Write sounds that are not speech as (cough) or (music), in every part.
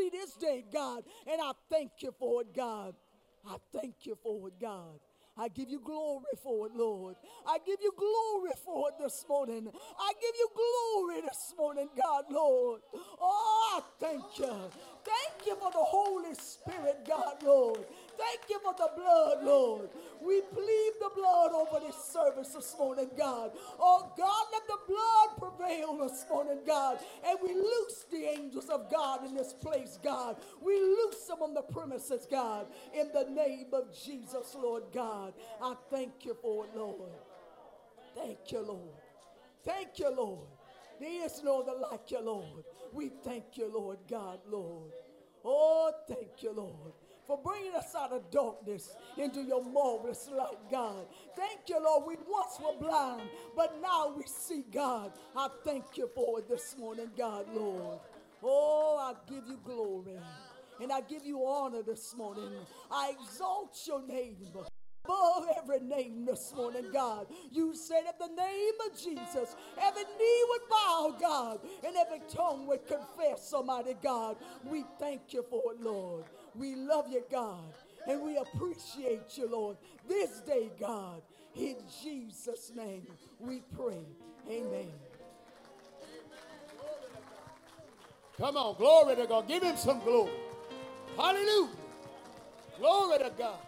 see this day, God, and I thank you for it, God. I thank you for it, God. I give you glory for it, Lord. I give you glory for it this morning. I give you glory this morning, God, Lord. Oh, I thank you. Thank you for the Holy Spirit, God, Lord. Thank you for the blood, Lord. We plead the blood over this service this morning, God. Oh, God, let the blood prevail this morning, God. And we loose the angels of God in this place, God. We loose them on the premises, God. In the name of Jesus, Lord God. I thank you for it, Lord. Thank you, Lord. Thank you, Lord. There is no other like you, Lord. We thank you, Lord God, Lord. Oh, thank you, Lord for bringing us out of darkness into your marvelous light, God. Thank you, Lord. We once were blind, but now we see, God. I thank you for it this morning, God, Lord. Oh, I give you glory and I give you honor this morning. I exalt your name above every name this morning, God. You said at the name of Jesus, every knee would bow, God, and every tongue would confess, Almighty God. We thank you for it, Lord. We love you, God, and we appreciate you, Lord. This day, God, in Jesus' name, we pray. Amen. Come on, glory to God. Give him some glory. Hallelujah. Glory to God.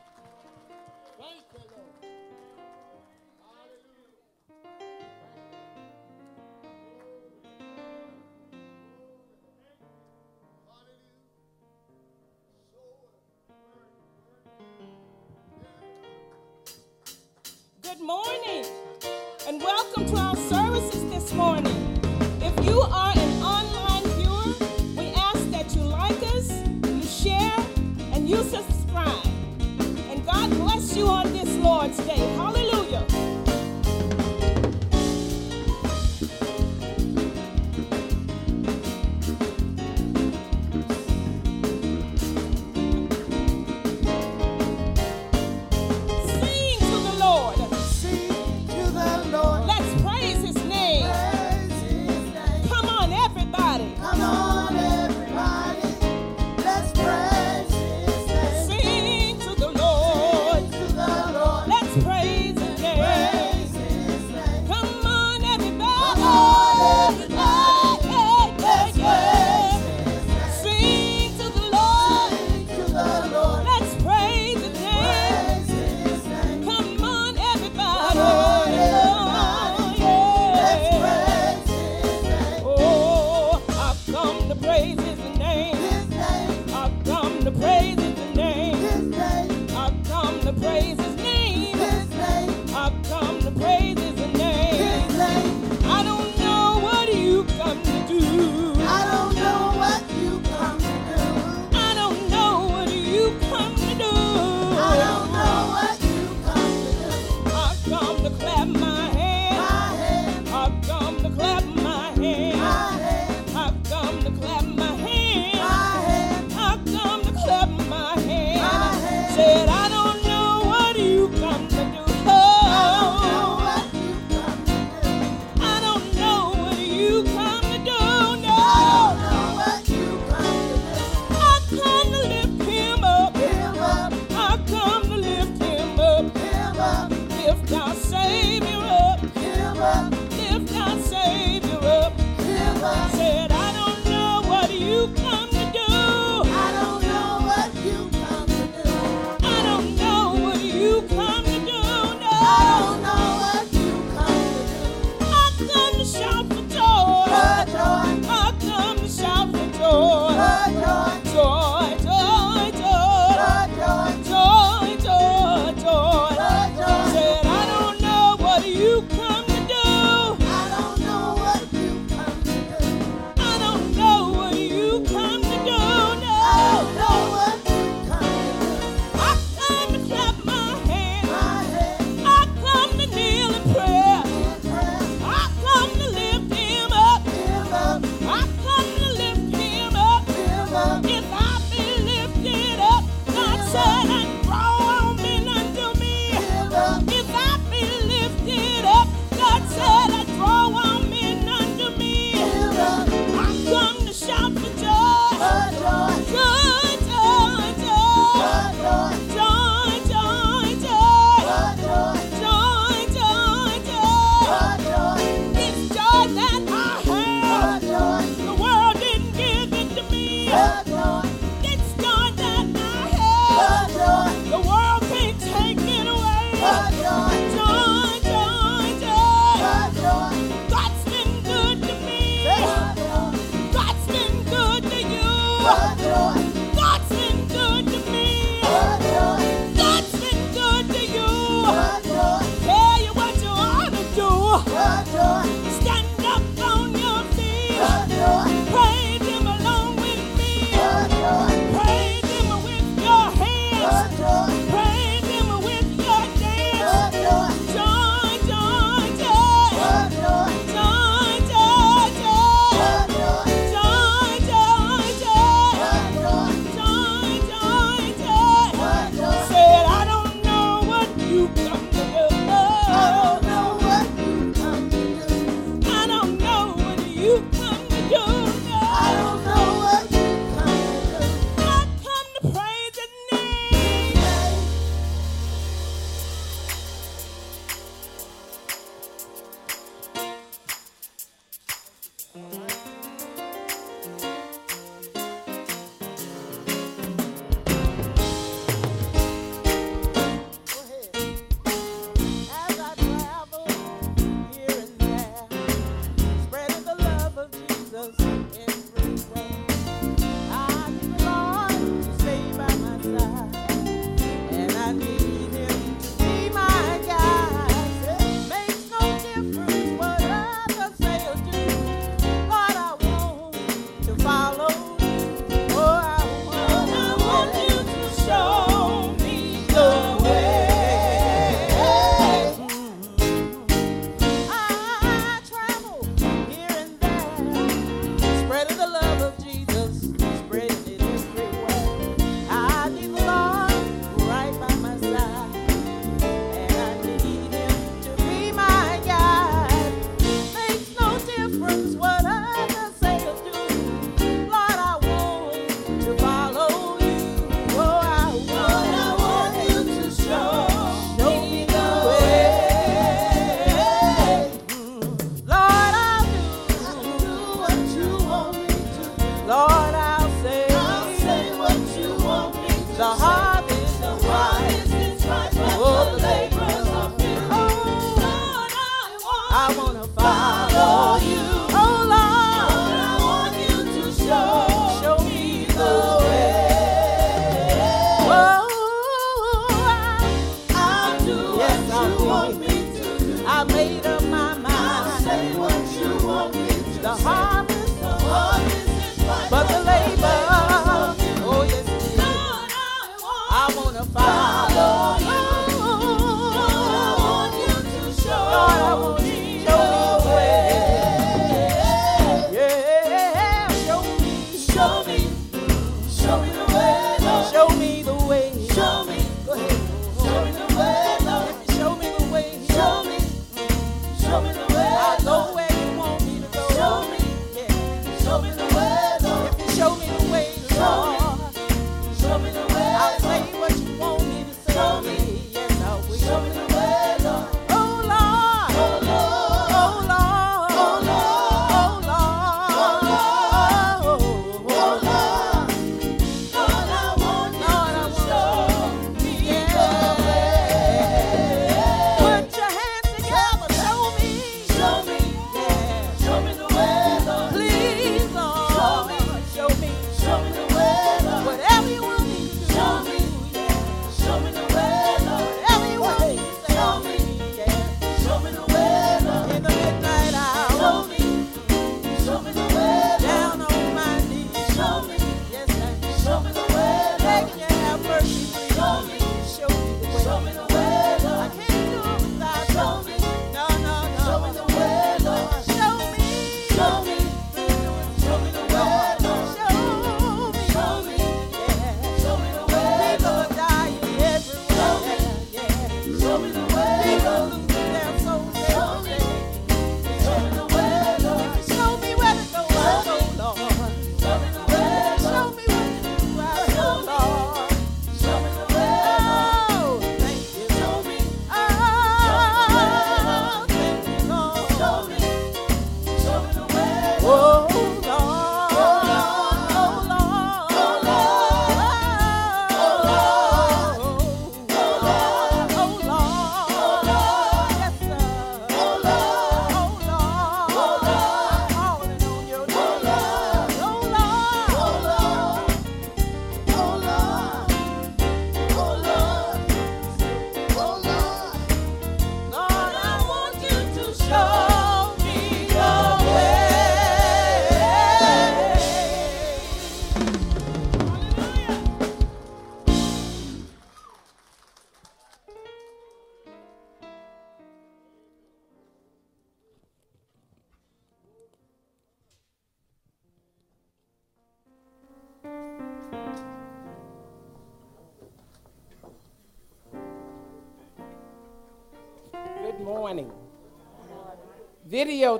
I've come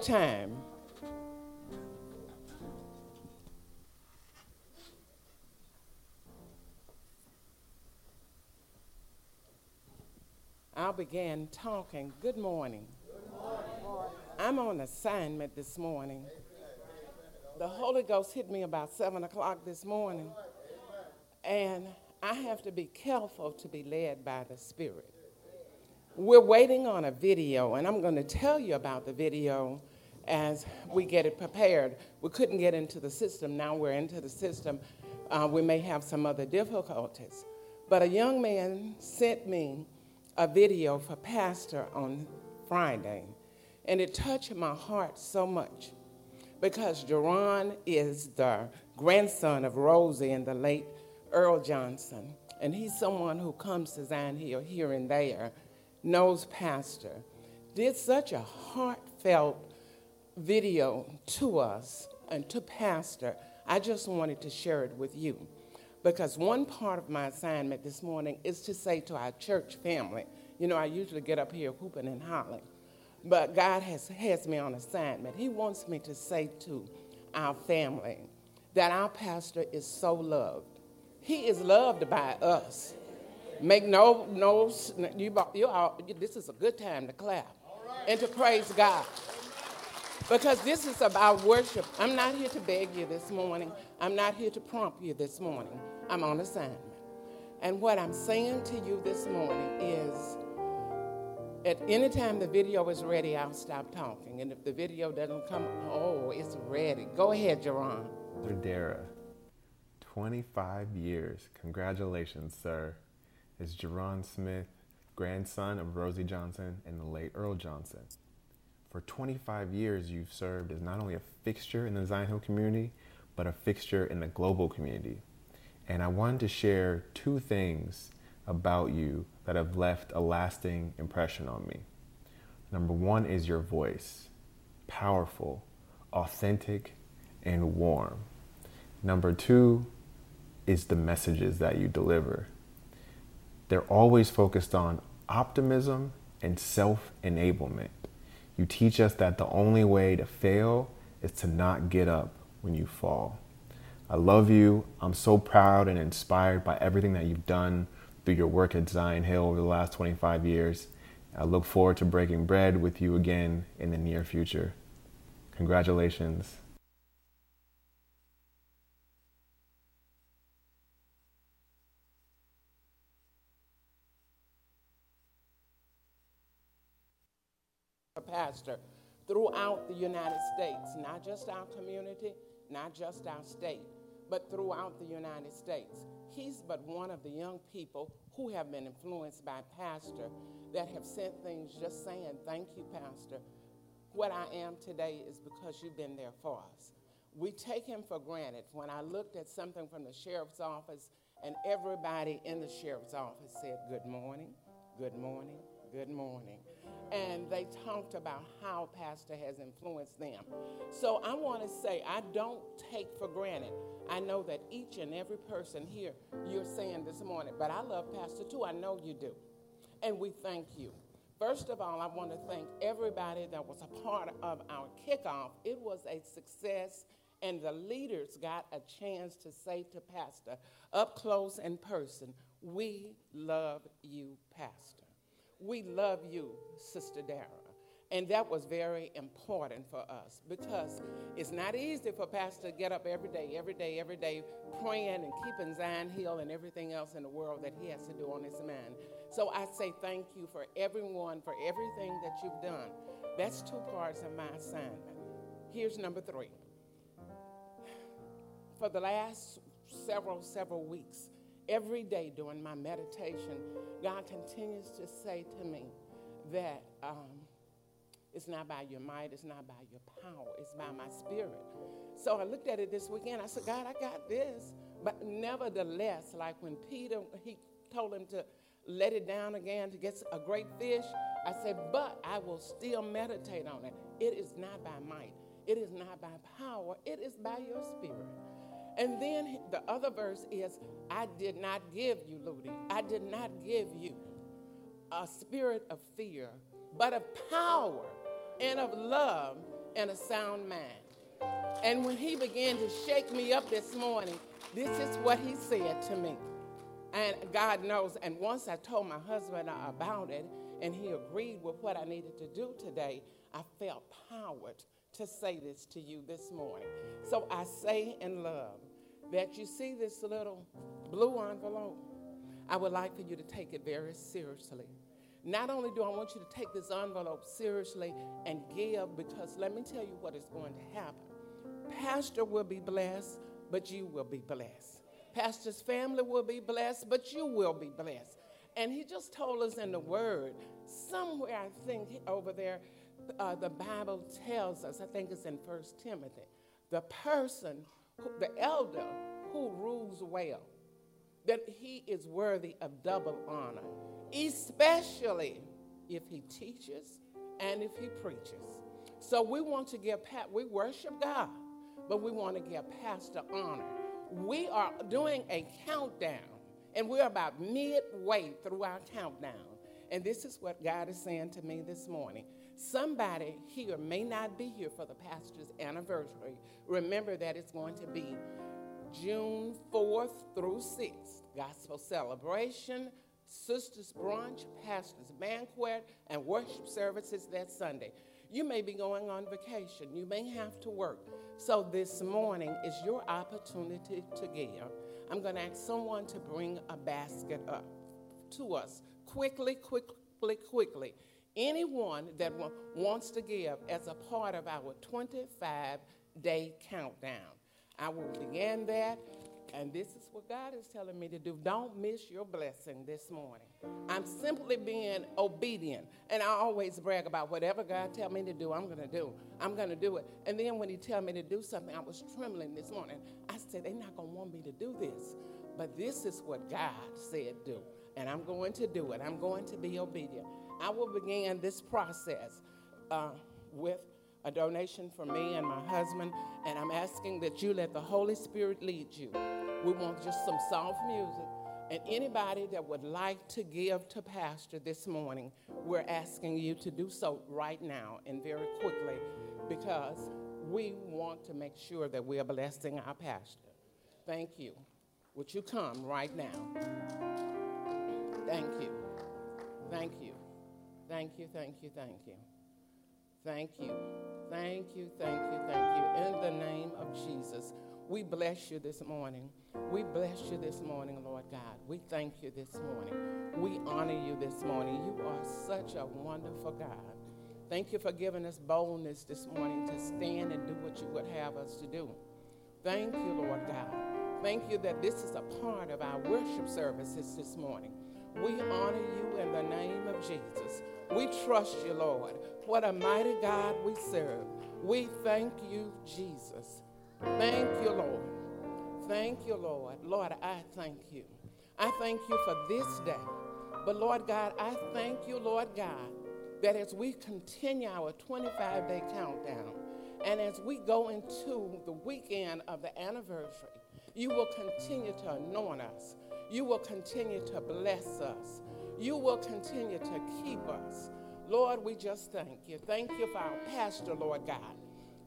time. I'll begin talking. Good morning. I'm on assignment this morning. The Holy Ghost hit me about 7 o'clock this morning. And I have to be careful to be led by the Spirit. We're waiting on a video, and I'm going to tell you about the video as we get it prepared. We couldn't get into the system. Now we're into the system. Uh, we may have some other difficulties. But a young man sent me a video for Pastor on Friday, and it touched my heart so much because Jerron is the grandson of Rosie and the late Earl Johnson, and he's someone who comes to Zion Hill here and there, knows Pastor, did such a heartfelt video to us and to Pastor. I just wanted to share it with you because one part of my assignment this morning is to say to our church family, you know, I usually get up here whooping and hollering, but God has, has me on assignment. He wants me to say to our family that our pastor is so loved. He is loved by us. Make no, no, you, you all, this is a good time to clap and to praise God. Because this is about worship. I'm not here to beg you this morning. I'm not here to prompt you this morning. I'm on assignment. And what I'm saying to you this morning is at any time the video is ready, I'll stop talking. And if the video doesn't come, oh, it's ready. Go ahead, Jerron. Dara, 25 years. Congratulations, sir. Is Jerron Smith, grandson of Rosie Johnson and the late Earl Johnson. For 25 years, you've served as not only a fixture in the Zion Hill community, but a fixture in the global community. And I wanted to share two things about you that have left a lasting impression on me. Number one is your voice, powerful, authentic, and warm. Number two is the messages that you deliver. They're always focused on optimism and self enablement. You teach us that the only way to fail is to not get up when you fall. I love you. I'm so proud and inspired by everything that you've done through your work at Zion Hill over the last 25 years. I look forward to breaking bread with you again in the near future. Congratulations. a pastor throughout the United States, not just our community, not just our state, but throughout the United States. He's but one of the young people who have been influenced by Pastor that have sent things just saying, Thank you, Pastor. What I am today is because you've been there for us. We take him for granted. When I looked at something from the sheriff's office, and everybody in the sheriff's office said, Good morning, good morning, good morning and they talked about how pastor has influenced them. So i want to say i don't take for granted. I know that each and every person here you're saying this morning but i love pastor too. I know you do. And we thank you. First of all i want to thank everybody that was a part of our kickoff. It was a success and the leaders got a chance to say to pastor up close in person we love you pastor we love you, Sister Dara. And that was very important for us because it's not easy for Pastor to get up every day, every day, every day, praying and keeping Zion Hill and everything else in the world that he has to do on his mind. So I say thank you for everyone, for everything that you've done. That's two parts of my assignment. Here's number three. For the last several, several weeks, every day during my meditation, God continues to say to me that um, it's not by your might, it's not by your power, it's by my spirit. So I looked at it this weekend. I said, God, I got this. But nevertheless, like when Peter, he told him to let it down again to get a great fish, I said, but I will still meditate on it. It is not by might, it is not by power, it is by your spirit. And then the other verse is, I did not give you, Ludi, I did not give you a spirit of fear, but of power and of love and a sound mind. And when he began to shake me up this morning, this is what he said to me. And God knows. And once I told my husband about it, and he agreed with what I needed to do today, I felt powered to say this to you this morning. So I say in love that you see this little blue envelope, I would like for you to take it very seriously. Not only do I want you to take this envelope seriously and give, because let me tell you what is going to happen. Pastor will be blessed, but you will be blessed. Pastor's family will be blessed, but you will be blessed. And he just told us in the word, somewhere I think over there, uh, the Bible tells us, I think it's in First Timothy, the person, who, the elder who rules well, that he is worthy of double honor, especially if he teaches and if he preaches. So we want to give, we worship God, but we want to give Pastor honor. We are doing a countdown, and we're about midway through our countdown. And this is what God is saying to me this morning. Somebody here may not be here for the pastor's anniversary. Remember that it's going to be June 4th through 6th. Gospel celebration, sisters brunch, pastor's banquet, and worship services that Sunday. You may be going on vacation. You may have to work. So this morning is your opportunity to give. I'm going to ask someone to bring a basket up to us quickly, quickly, quickly. Anyone that mm. wants to give as a part of our 25 day countdown. I will begin that, and this is what God is telling me to do. Don't miss your blessing this morning. I'm simply being obedient, and I always brag about whatever God tell me to do, I'm going to do. I'm going to do it. And then when He tell me to do something, I was trembling this morning. I said, they're not going to want me to do this, but this is what God said do, and I'm going to do it. I'm going to be obedient. I will begin this process uh, with a donation from me and my husband, and I'm asking that you let the Holy Spirit lead you. We want just some soft music. And anybody that would like to give to Pastor this morning, we're asking you to do so right now and very quickly because we want to make sure that we are blessing our pastor. Thank you. Would you come right now? Thank you. Thank you. Thank you, thank you, thank you. Thank you. Thank you, thank you, thank you. In the name of Jesus, we bless you this morning. We bless you this morning, Lord God. We thank you this morning. We honor you this morning. You are such a wonderful God. Thank you for giving us boldness this morning to stand and do what you would have us to do. Thank you, Lord God. Thank you that this is a part of our worship services this morning. We honor you in the name of Jesus. We trust you, Lord. What a mighty God we serve. We thank you, Jesus. Thank you, Lord. Thank you, Lord. Lord, I thank you. I thank you for this day. But Lord God, I thank you, Lord God, that as we continue our 25 day countdown and as we go into the weekend of the anniversary, you will continue to anoint us. You will continue to bless us you will continue to keep us. Lord, we just thank you. Thank you for our pastor, Lord God.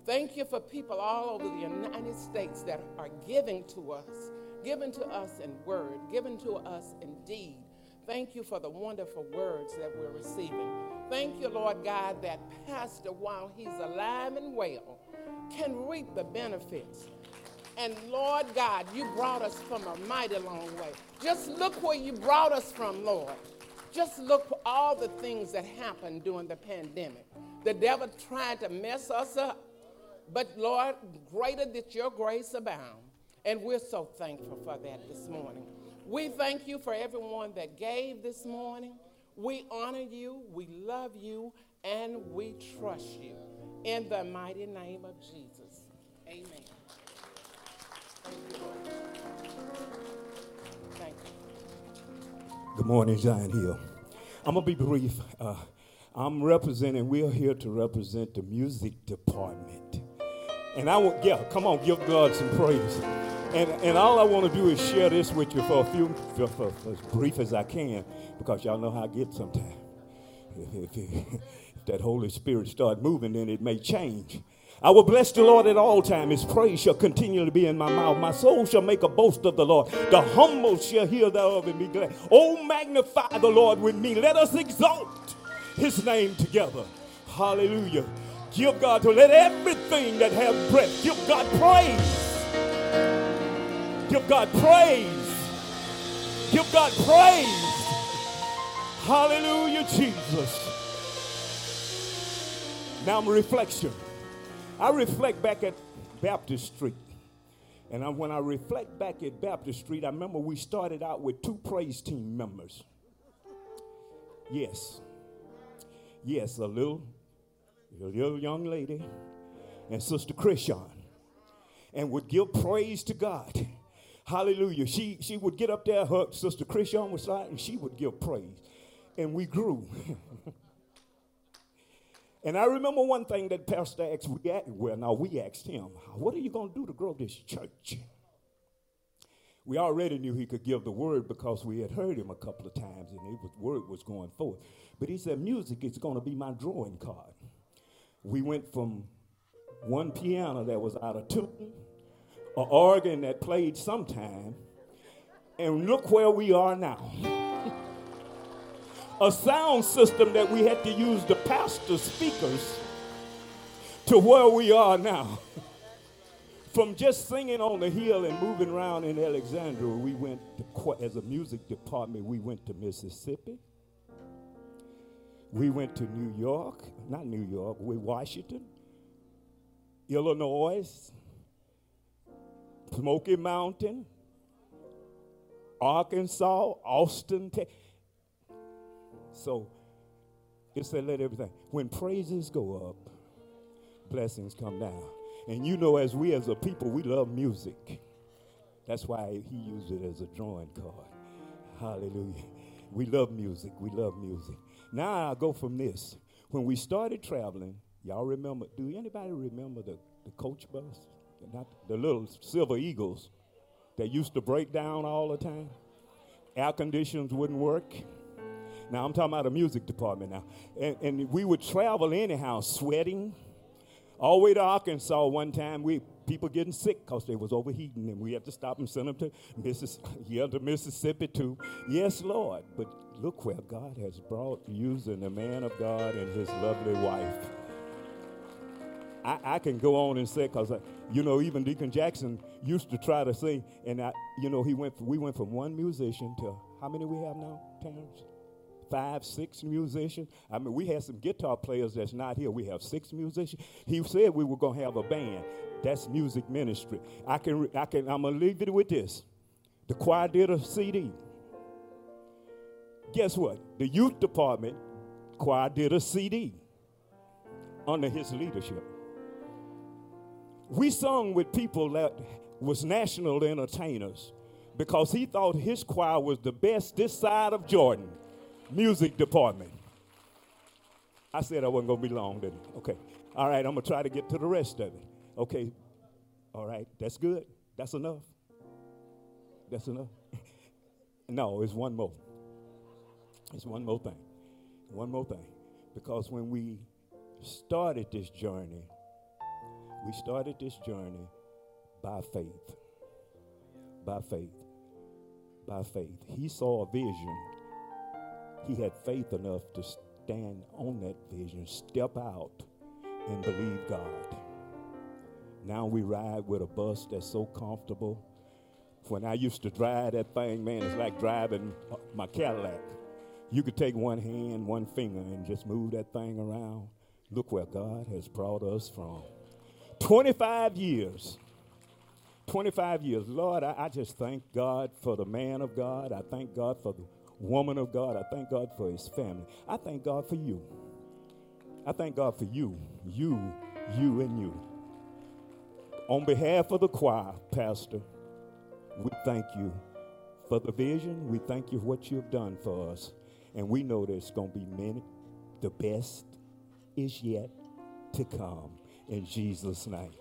Thank you for people all over the United States that are giving to us, given to us in word, given to us in deed. Thank you for the wonderful words that we're receiving. Thank you, Lord God, that Pastor, while he's alive and well, can reap the benefits. And Lord God, you brought us from a mighty long way. Just look where you brought us from, Lord. Just look all the things that happened during the pandemic. The devil tried to mess us up. But Lord, greater did your grace abound. And we're so thankful for that this morning. We thank you for everyone that gave this morning. We honor you, we love you, and we trust you. In the mighty name of Jesus. Amen. Good morning, Zion Hill. I'm going to be brief. Uh, I'm representing, we're here to represent the music department. And I want, yeah, come on, give God some praise. And, and all I want to do is share this with you for a few, for, for, for as brief as I can, because y'all know how I get sometimes. If, if, if that Holy Spirit start moving, then it may change. I will bless the Lord at all times. His praise shall continually be in my mouth. My soul shall make a boast of the Lord. The humble shall hear thereof and be glad. Oh, magnify the Lord with me. Let us exalt his name together. Hallelujah. Give God to let everything that have breath. Give God praise. Give God praise. Give God praise. Hallelujah, Jesus. Now I'm reflection. I reflect back at Baptist Street. And I, when I reflect back at Baptist Street, I remember we started out with two praise team members. Yes. Yes, a little, a little young lady and Sister Christian. And would give praise to God. Hallelujah. She, she would get up there, her Sister Christian was side, and she would give praise. And we grew. (laughs) And I remember one thing that Pastor asked, we well, now we asked him, what are you going to do to grow this church? We already knew he could give the word because we had heard him a couple of times and the word was going forth. But he said, music is going to be my drawing card. We went from one piano that was out of tune, an organ that played sometime, and look where we are now a sound system that we had to use the pastor speakers to where we are now. (laughs) From just singing on the hill and moving around in Alexandria, we went to, as a music department, we went to Mississippi. We went to New York, not New York, we Washington, Illinois, Smoky Mountain, Arkansas, Austin, Texas. So it said, let everything. When praises go up, blessings come down. And you know, as we as a people, we love music. That's why he used it as a drawing card. Hallelujah. We love music. We love music. Now I'll go from this. When we started traveling, y'all remember, do anybody remember the, the coach bus? Not the little silver eagles that used to break down all the time? Air conditions wouldn't work. Now I'm talking about the music department now. And, and we would travel anyhow, sweating. All the way to Arkansas one time, we people getting sick because they was overheating, and we had to stop and send them to Mississippi, yeah, to Mississippi too. Yes, Lord. But look where God has brought using the man of God and his lovely wife. I, I can go on and say because uh, you know even Deacon Jackson used to try to sing, and I, you know he went. We went from one musician to how many we have now, Terrence? Five, six musicians. I mean, we had some guitar players that's not here. We have six musicians. He said we were going to have a band. That's music ministry. I can, I can, I'm going to leave it with this. The choir did a CD. Guess what? The youth department choir did a CD under his leadership. We sung with people that was national entertainers because he thought his choir was the best this side of Jordan music department. I said I wasn't going to be long, didn't I? Okay. All right, I'm going to try to get to the rest of it. Okay. All right, that's good. That's enough. That's enough. (laughs) no, it's one more. It's one more thing. One more thing. Because when we started this journey, we started this journey by faith. By faith. By faith. He saw a vision he had faith enough to stand on that vision, step out, and believe God. Now we ride with a bus that's so comfortable. When I used to drive that thing, man, it's like driving my Cadillac. You could take one hand, one finger, and just move that thing around. Look where God has brought us from. 25 years. 25 years. Lord, I, I just thank God for the man of God. I thank God for the woman of God. I thank God for his family. I thank God for you. I thank God for you, you, you, and you. On behalf of the choir, Pastor, we thank you for the vision. We thank you for what you've done for us. And we know there's going to be many. The best is yet to come. In Jesus' name.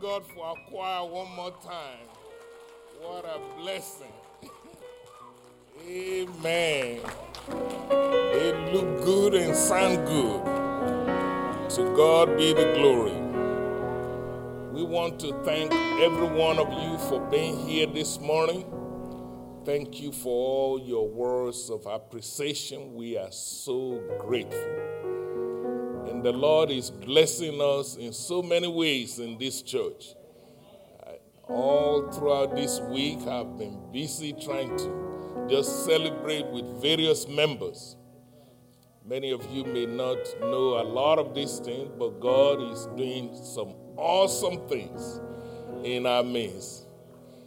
God for our choir one more time. What a blessing. Amen. It look good and sound good. To God be the glory. We want to thank every one of you for being here this morning. Thank you for all your words of appreciation. We are so grateful. And the Lord is blessing us in so many ways in this church. All throughout this week, I've been busy trying to just celebrate with various members. Many of you may not know a lot of these things, but God is doing some awesome things in our midst.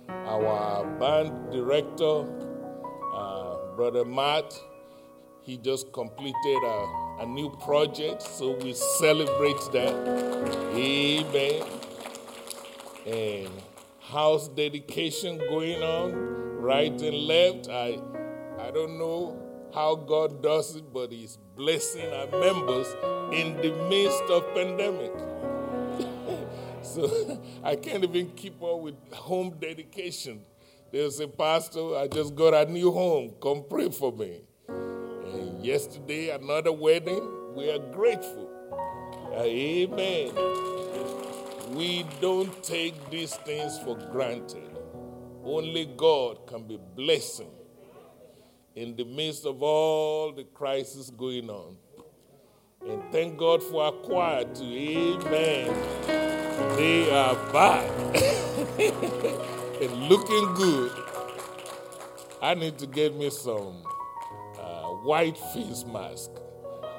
Our band director, uh, Brother Matt, he just completed a, a new project, so we celebrate that. Amen. And house dedication going on right and left. I, I don't know how God does it, but He's blessing our members in the midst of pandemic. (laughs) so I can't even keep up with home dedication. There's a pastor, I just got a new home. Come pray for me. Yesterday, another wedding. We are grateful. Amen. We don't take these things for granted. Only God can be blessing in the midst of all the crisis going on. And thank God for our choir too. Amen. They are back (laughs) and looking good. I need to get me some uh, white face mask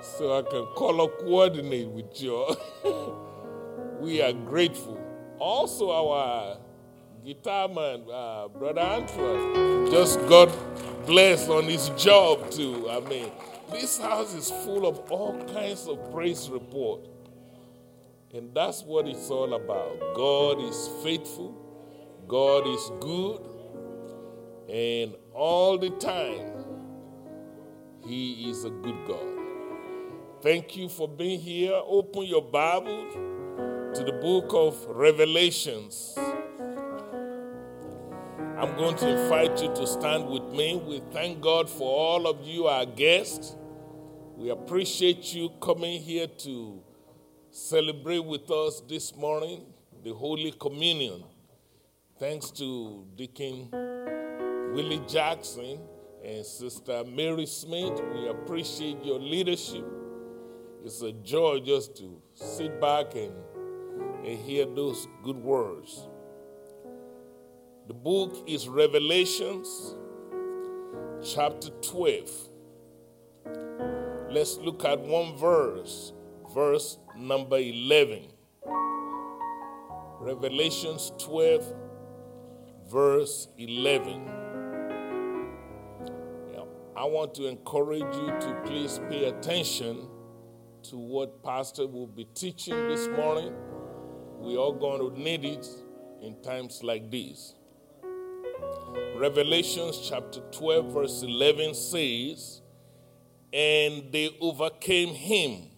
so I can color coordinate with you. (laughs) we are grateful. Also, our guitar man, uh, Brother Antoine, just got blessed on his job too. I mean, this house is full of all kinds of praise report. And that's what it's all about. God is faithful, God is good, and all the time, He is a good God. Thank you for being here. Open your Bible to the book of Revelations. I'm going to invite you to stand with me. We thank God for all of you, our guests. We appreciate you coming here to celebrate with us this morning the Holy Communion. Thanks to Deacon Willie Jackson and Sister Mary Smith, we appreciate your leadership. It's a joy just to sit back and, and hear those good words. The book is Revelations, chapter 12. Let's look at one verse, verse number 11. Revelations 12, verse 11. I want to encourage you to please pay attention to what Pastor will be teaching this morning. We are going to need it in times like these. Revelations chapter 12, verse 11 says, And they overcame him.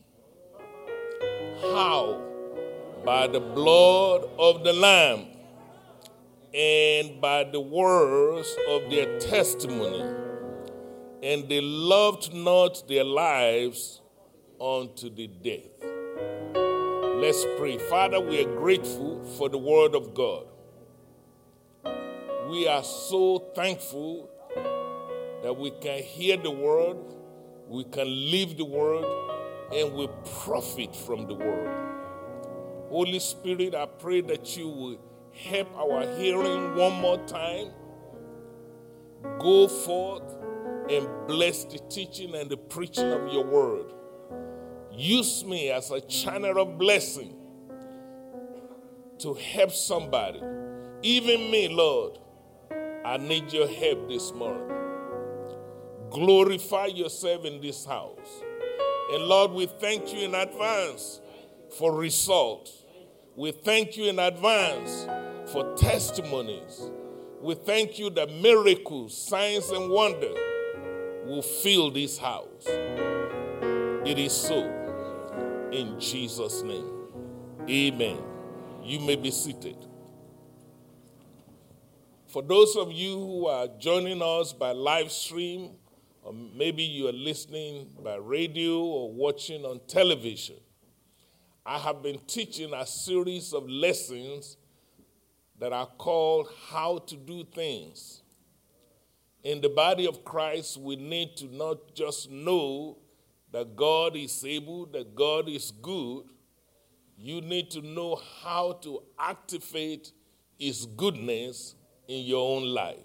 How? By the blood of the Lamb and by the words of their testimony. And they loved not their lives unto the death. Let's pray. Father, we are grateful for the word of God. We are so thankful that we can hear the word, we can live the word, and we profit from the word. Holy Spirit, I pray that you will help our hearing one more time. Go forth and bless the teaching and the preaching of your word. Use me as a channel of blessing to help somebody. Even me, Lord, I need your help this morning. Glorify yourself in this house. And Lord, we thank you in advance for results. We thank you in advance for testimonies. We thank you that miracles, signs, and wonder will fill this house. It is so. In Jesus' name. Amen. You may be seated. For those of you who are joining us by live stream, or maybe you are listening by radio or watching on television, I have been teaching a series of lessons that are called How to Do Things. In the body of Christ, we need to not just know that God is able, that God is good, you need to know how to activate His goodness in your own life.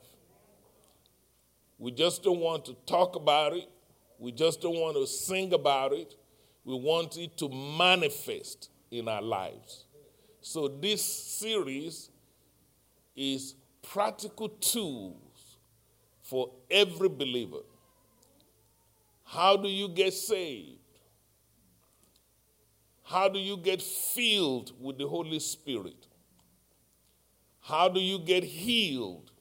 We just don't want to talk about it, we just don't want to sing about it. We want it to manifest in our lives. So, this series is practical tools for every believer. How do you get saved? How do you get filled with the Holy Spirit? How do you get healed?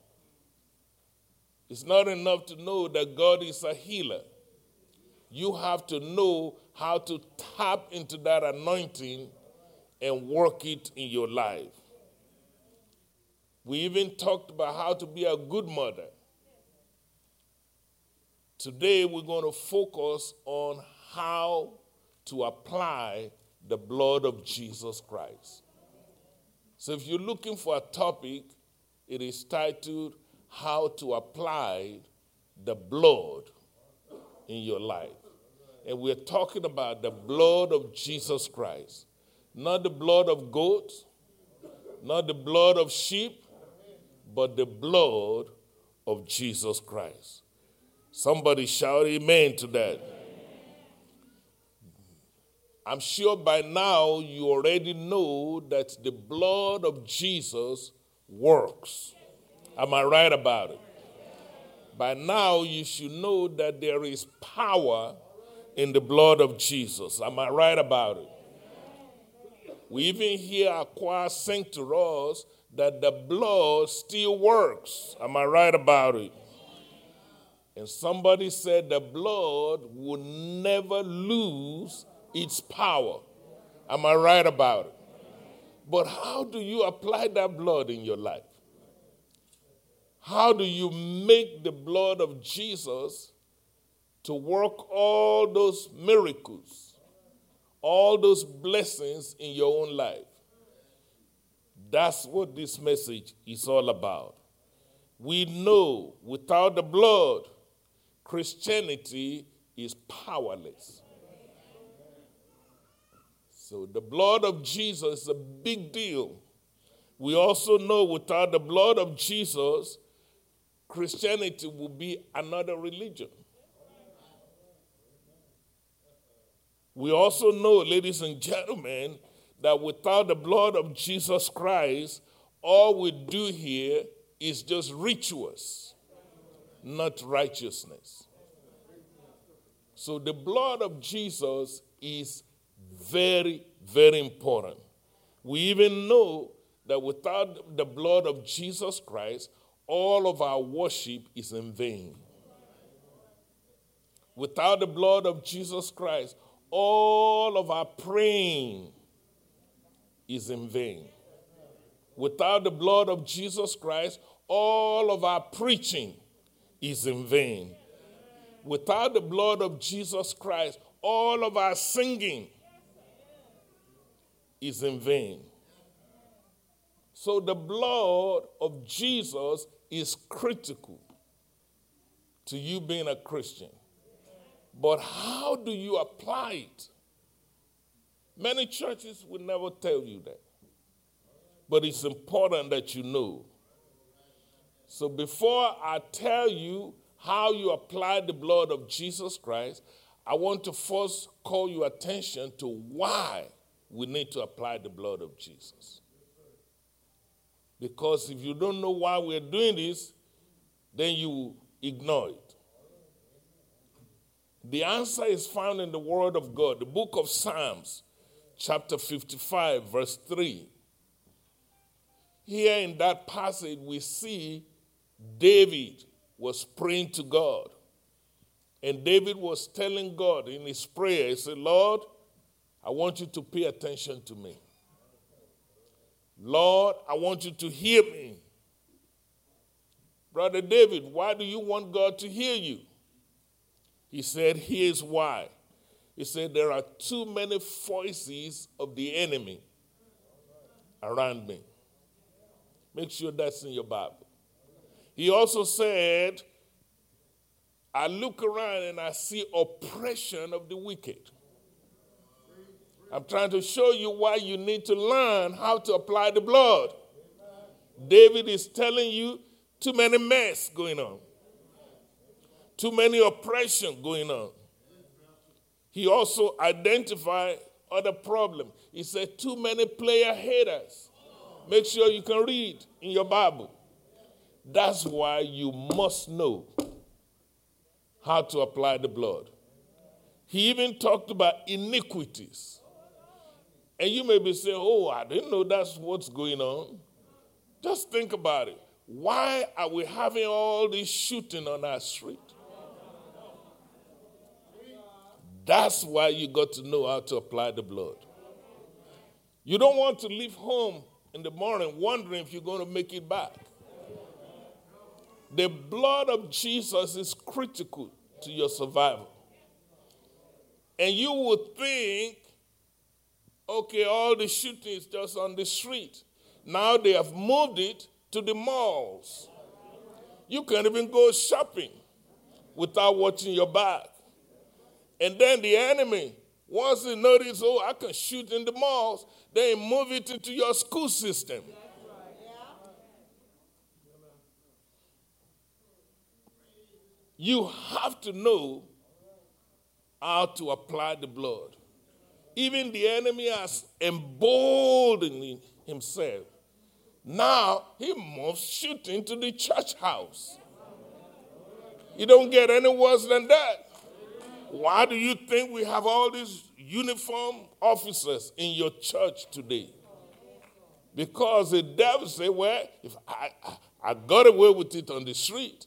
It's not enough to know that God is a healer. You have to know how to tap into that anointing and work it in your life. We even talked about how to be a good mother. Today, we're going to focus on how to apply the blood of Jesus Christ. So, if you're looking for a topic, it is titled How to Apply the Blood in Your Life. And we're talking about the blood of Jesus Christ, not the blood of goats, not the blood of sheep, but the blood of Jesus Christ. Somebody shout amen to that. I'm sure by now you already know that the blood of Jesus works. Am I right about it? By now you should know that there is power in the blood of Jesus. Am I right about it? We even hear our choir sing to us that the blood still works. Am I right about it? And somebody said the blood will never lose its power. Am I right about it? But how do you apply that blood in your life? How do you make the blood of Jesus to work all those miracles, all those blessings in your own life? That's what this message is all about. We know without the blood, Christianity is powerless. So the blood of Jesus is a big deal. We also know without the blood of Jesus, Christianity will be another religion. We also know, ladies and gentlemen, that without the blood of Jesus Christ, all we do here is just rituals, not righteousness. So the blood of Jesus is very, very important. We even know that without the blood of Jesus Christ, all of our worship is in vain. Without the blood of Jesus Christ, all of our praying is in vain. Without the blood of Jesus Christ, all of our preaching is in vain. Without the blood of Jesus Christ, all of our singing is in vain. So the blood of Jesus is critical to you being a Christian. But how do you apply it? Many churches will never tell you that. But it's important that you know. So before I tell you how you apply the blood of Jesus Christ, I want to first call your attention to why we need to apply the blood of Jesus. Because if you don't know why we're doing this, then you ignore it. The answer is found in the Word of God, the book of Psalms, chapter 55, verse 3. Here in that passage, we see David was praying to God. And David was telling God in his prayer, he said, Lord, I want you to pay attention to me. Lord, I want you to hear me. Brother David, why do you want God to hear you? He said, Here's why. He said, There are too many voices of the enemy around me. Make sure that's in your Bible. He also said, I look around and I see oppression of the wicked. I'm trying to show you why you need to learn how to apply the blood. David is telling you too many mess going on, too many oppression going on. He also identified other problem. He said too many player haters. Make sure you can read in your Bible. That's why you must know how to apply the blood. He even talked about iniquities. And you may be saying, oh, I didn't know that's what's going on. Just think about it. Why are we having all this shooting on our street? That's why you got to know how to apply the blood. You don't want to leave home in the morning wondering if you're going to make it back. The blood of Jesus is critical to your survival. And you would think, okay, all the shooting is just on the street. Now they have moved it to the malls. You can't even go shopping without watching your back. And then the enemy, once they notice, oh, I can shoot in the malls, they move it into your school system. You have to know how to apply the blood. Even the enemy has emboldened himself. Now he must shoot into the church house. You don't get any worse than that. Why do you think we have all these uniform officers in your church today? Because the devil say, well, if I, I, I got away with it on the street,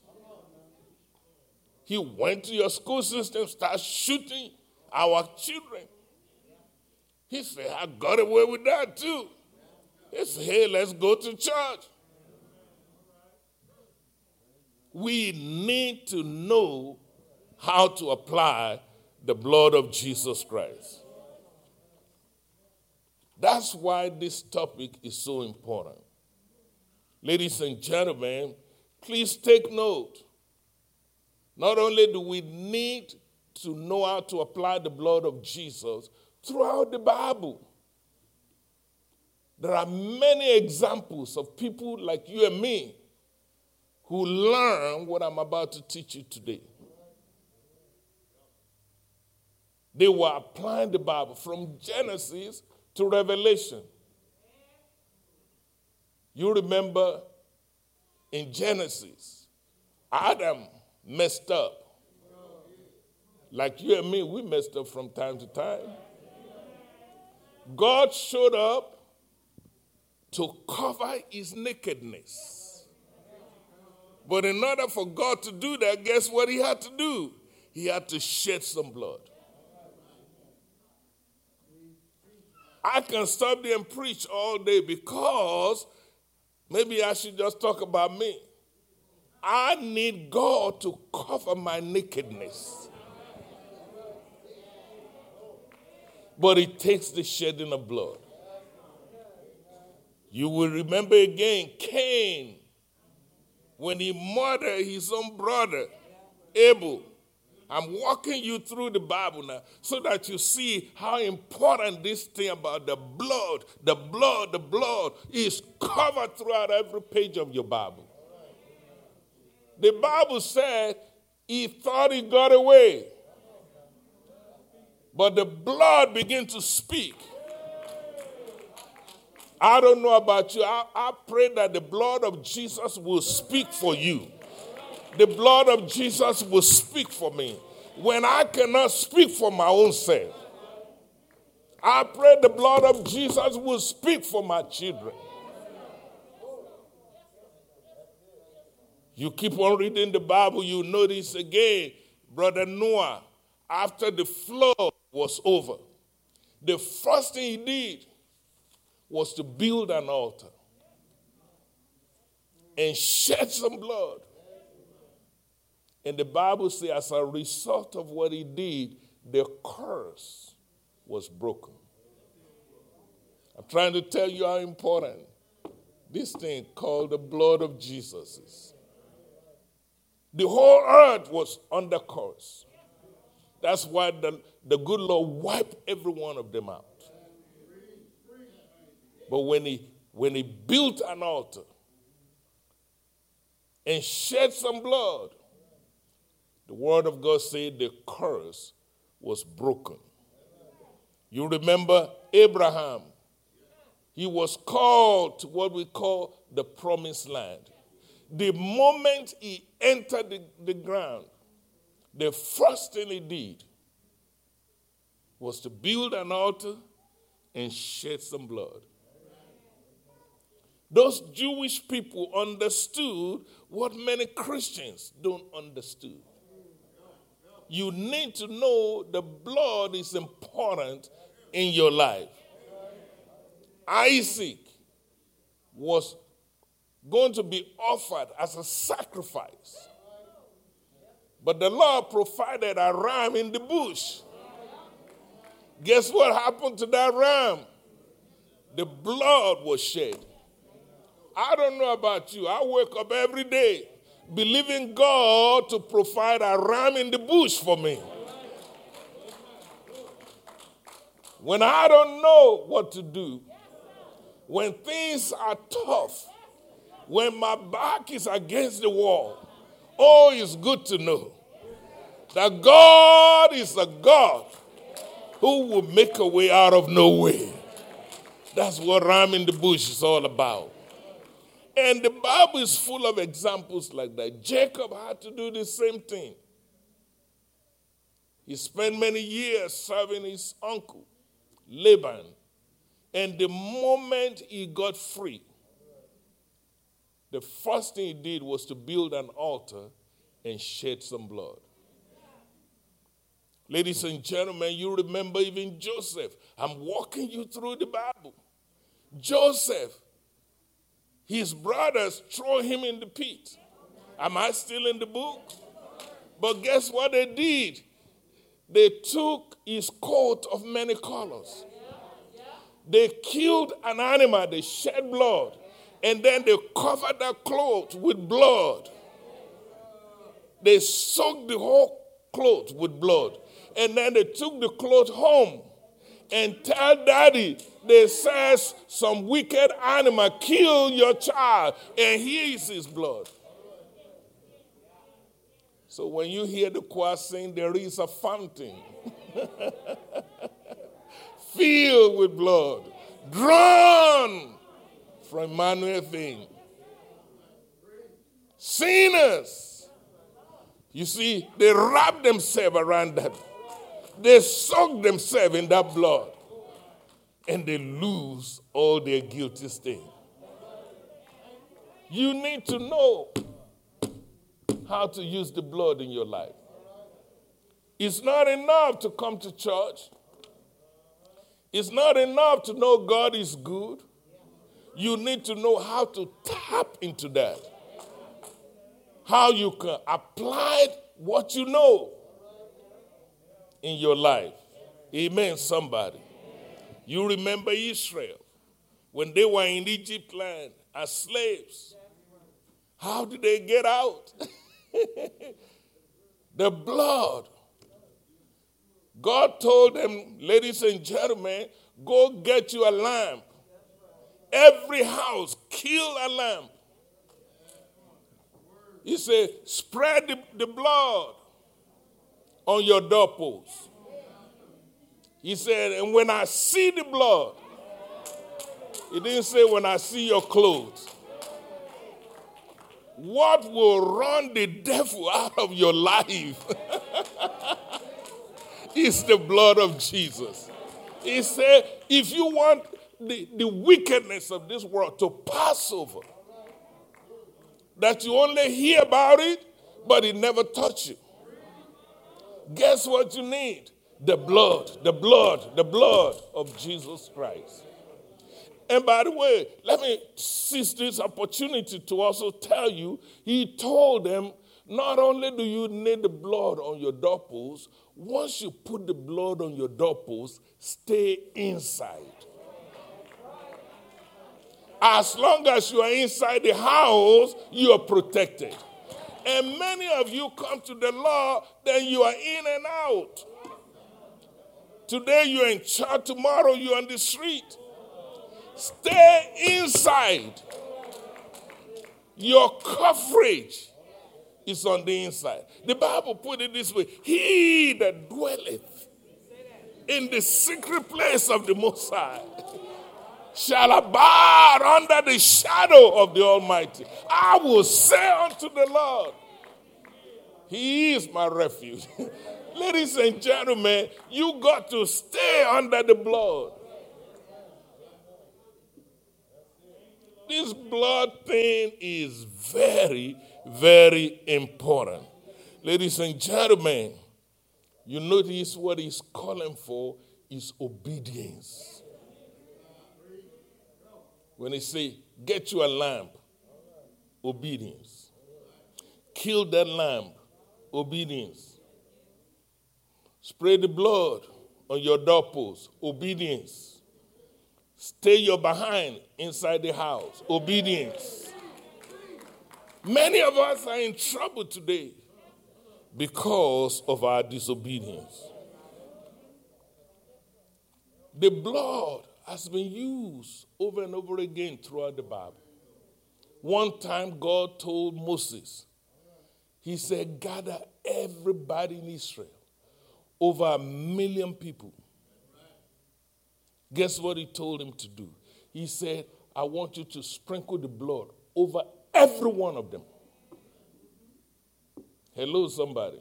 he went to your school system, started shooting our children. He said, I got away with that too. He said, hey, let's go to church. We need to know how to apply the blood of Jesus Christ. That's why this topic is so important. Ladies and gentlemen, please take note. Not only do we need to know how to apply the blood of Jesus throughout the Bible, there are many examples of people like you and me who learn what I'm about to teach you today. They were applying the Bible from Genesis to Revelation. You remember in Genesis, Adam messed up. Like you and me, we messed up from time to time. God showed up to cover his nakedness. But in order for God to do that, guess what he had to do? He had to shed some blood. I can stop there and preach all day because maybe I should just talk about me. I need God to cover my nakedness. But it takes the shedding of blood. You will remember again Cain when he murdered his own brother, Abel. I'm walking you through the Bible now so that you see how important this thing about the blood, the blood, the blood is covered throughout every page of your Bible. The Bible said he thought he got away. But the blood began to speak. I don't know about you. I, I, pray that the blood of Jesus will speak for you. The blood of Jesus will speak for me when I cannot speak for my own self. I pray the blood of Jesus will speak for my children. You keep on reading the Bible, you notice again, Brother Noah, after the flood was over, the first thing he did was to build an altar and shed some blood. And the Bible says, as a result of what he did, the curse was broken. I'm trying to tell you how important this thing called the blood of Jesus is. The whole earth was under curse. That's why the, the good Lord wiped every one of them out. But when he when he built an altar and shed some blood, the word of God said the curse was broken. You remember Abraham. He was called to what we call the promised land. The moment he entered the, the ground, the first thing he did was to build an altar and shed some blood. Those Jewish people understood what many Christians don't understand. You need to know the blood is important in your life. Isaac was going to be offered as a sacrifice. But the Lord provided a ram in the bush. Guess what happened to that ram? The blood was shed. I don't know about you. I wake up every day believing God to provide a ram in the bush for me. When I don't know what to do, when things are tough, when my back is against the wall, oh, it's good to know that God is a God who will make a way out of no way. That's what ram in the bush is all about. And the Bible is full of examples like that. Jacob had to do the same thing. He spent many years serving his uncle, Laban. And the moment he got free, the first thing he did was to build an altar and shed some blood. Ladies and gentlemen, you remember even Joseph. I'm walking you through the Bible. Joseph his brothers throw him in the pit. Am I still in the book? But guess what they did? They took his coat of many colors. They killed an animal, they shed blood, and then they covered that clothes with blood. They soaked the whole clothes with blood, and then they took the clothes home and tell daddy they says some wicked animal killed your child and here is his blood. So when you hear the choir sing, there is a fountain (laughs) filled with blood, drawn from Emmanuel thing. Sinners, you see, they wrap themselves around that. They soak themselves in that blood and they lose all their guilty stain. You need to know how to use the blood in your life. It's not enough to come to church. It's not enough to know God is good. You need to know how to tap into that. How you can apply what you know in your life. Amen, somebody. You remember Israel when they were in Egypt land as slaves. How did they get out? (laughs) the blood. God told them, ladies and gentlemen, go get you a lamb. Every house, kill a lamb. He said, spread the, the blood on your doorpost. He said, and when I see the blood, he didn't say when I see your clothes. What will run the devil (laughs) out of your life (laughs) is the blood of Jesus. He said, if you want the, the wickedness of this world to pass over, that you only hear about it, but it never touch you. Guess what you need? the blood, the blood, the blood of Jesus Christ. And by the way, let me seize this opportunity to also tell you, he told them, not only do you need the blood on your doorpost, once you put the blood on your doorpost, stay inside. As long as you are inside the house, you are protected. And many of you come to the law, then you are in and out. Today you're in church, tomorrow you're on the street. Stay inside. Your coverage is on the inside. The Bible put it this way He that dwelleth in the secret place of the Most High shall abide under the shadow of the Almighty. I will say unto the Lord, He is my refuge. (laughs) Ladies and gentlemen, you got to stay under the blood. This blood thing is very, very important. Ladies and gentlemen, you notice what he's calling for is obedience. When he say, get you a lamb, obedience. Kill that lamb, obedience. Spray the blood on your doorpost, obedience. Stay your behind inside the house, obedience. Many of us are in trouble today because of our disobedience. The blood has been used over and over again throughout the Bible. One time, God told Moses, He said, Gather everybody in Israel, over a million people. Guess what He told him to do? He said, I want you to sprinkle the blood over every one of them. Hello, somebody.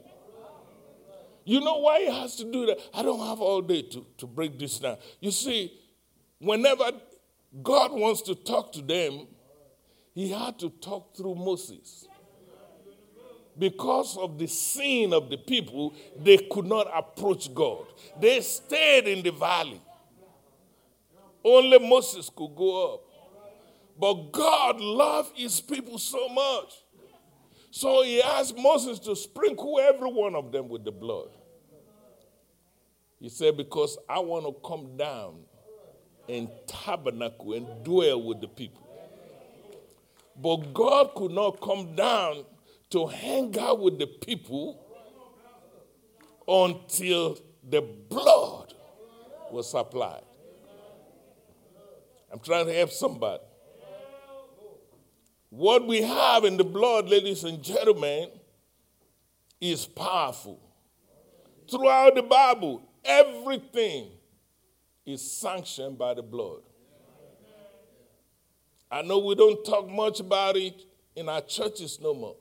You know why he has to do that? I don't have all day to, to break this down. You see, whenever God wants to talk to them, he had to talk through Moses. Because of the sin of the people, they could not approach God. They stayed in the valley. Only Moses could go up. But God loved his people so much. So he asked Moses to sprinkle every one of them with the blood. He said, Because I want to come down and tabernacle and dwell with the people. But God could not come down to hang out with the people until the blood was supplied. I'm trying to help somebody. What we have in the blood, ladies and gentlemen, is powerful. Throughout the Bible, everything is sanctioned by the blood. I know we don't talk much about it in our churches no more.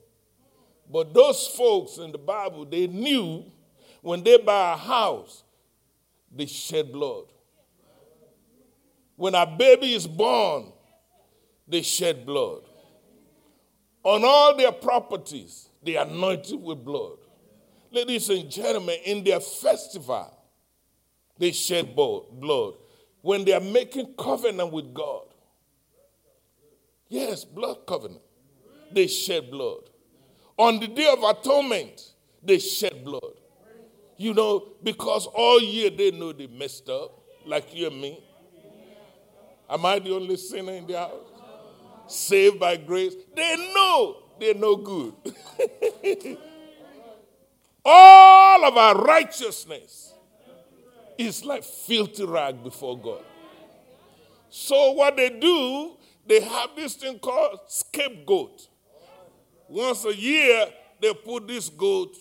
But those folks in the Bible, they knew when they buy a house, they shed blood. When a baby is born, they shed blood. On all their properties, they anointed with blood. Ladies and gentlemen, in their festival, they shed blood. When they are making covenant with God, yes, blood covenant, they shed blood. On the day of atonement, they shed blood. You know, because all year they know they messed up, like you and me. Am I the only sinner in the house? saved by grace, they know they're no good. (laughs) All of our righteousness is like filthy rag before God. So what they do, they have this thing called scapegoat. Once a year, they put this goat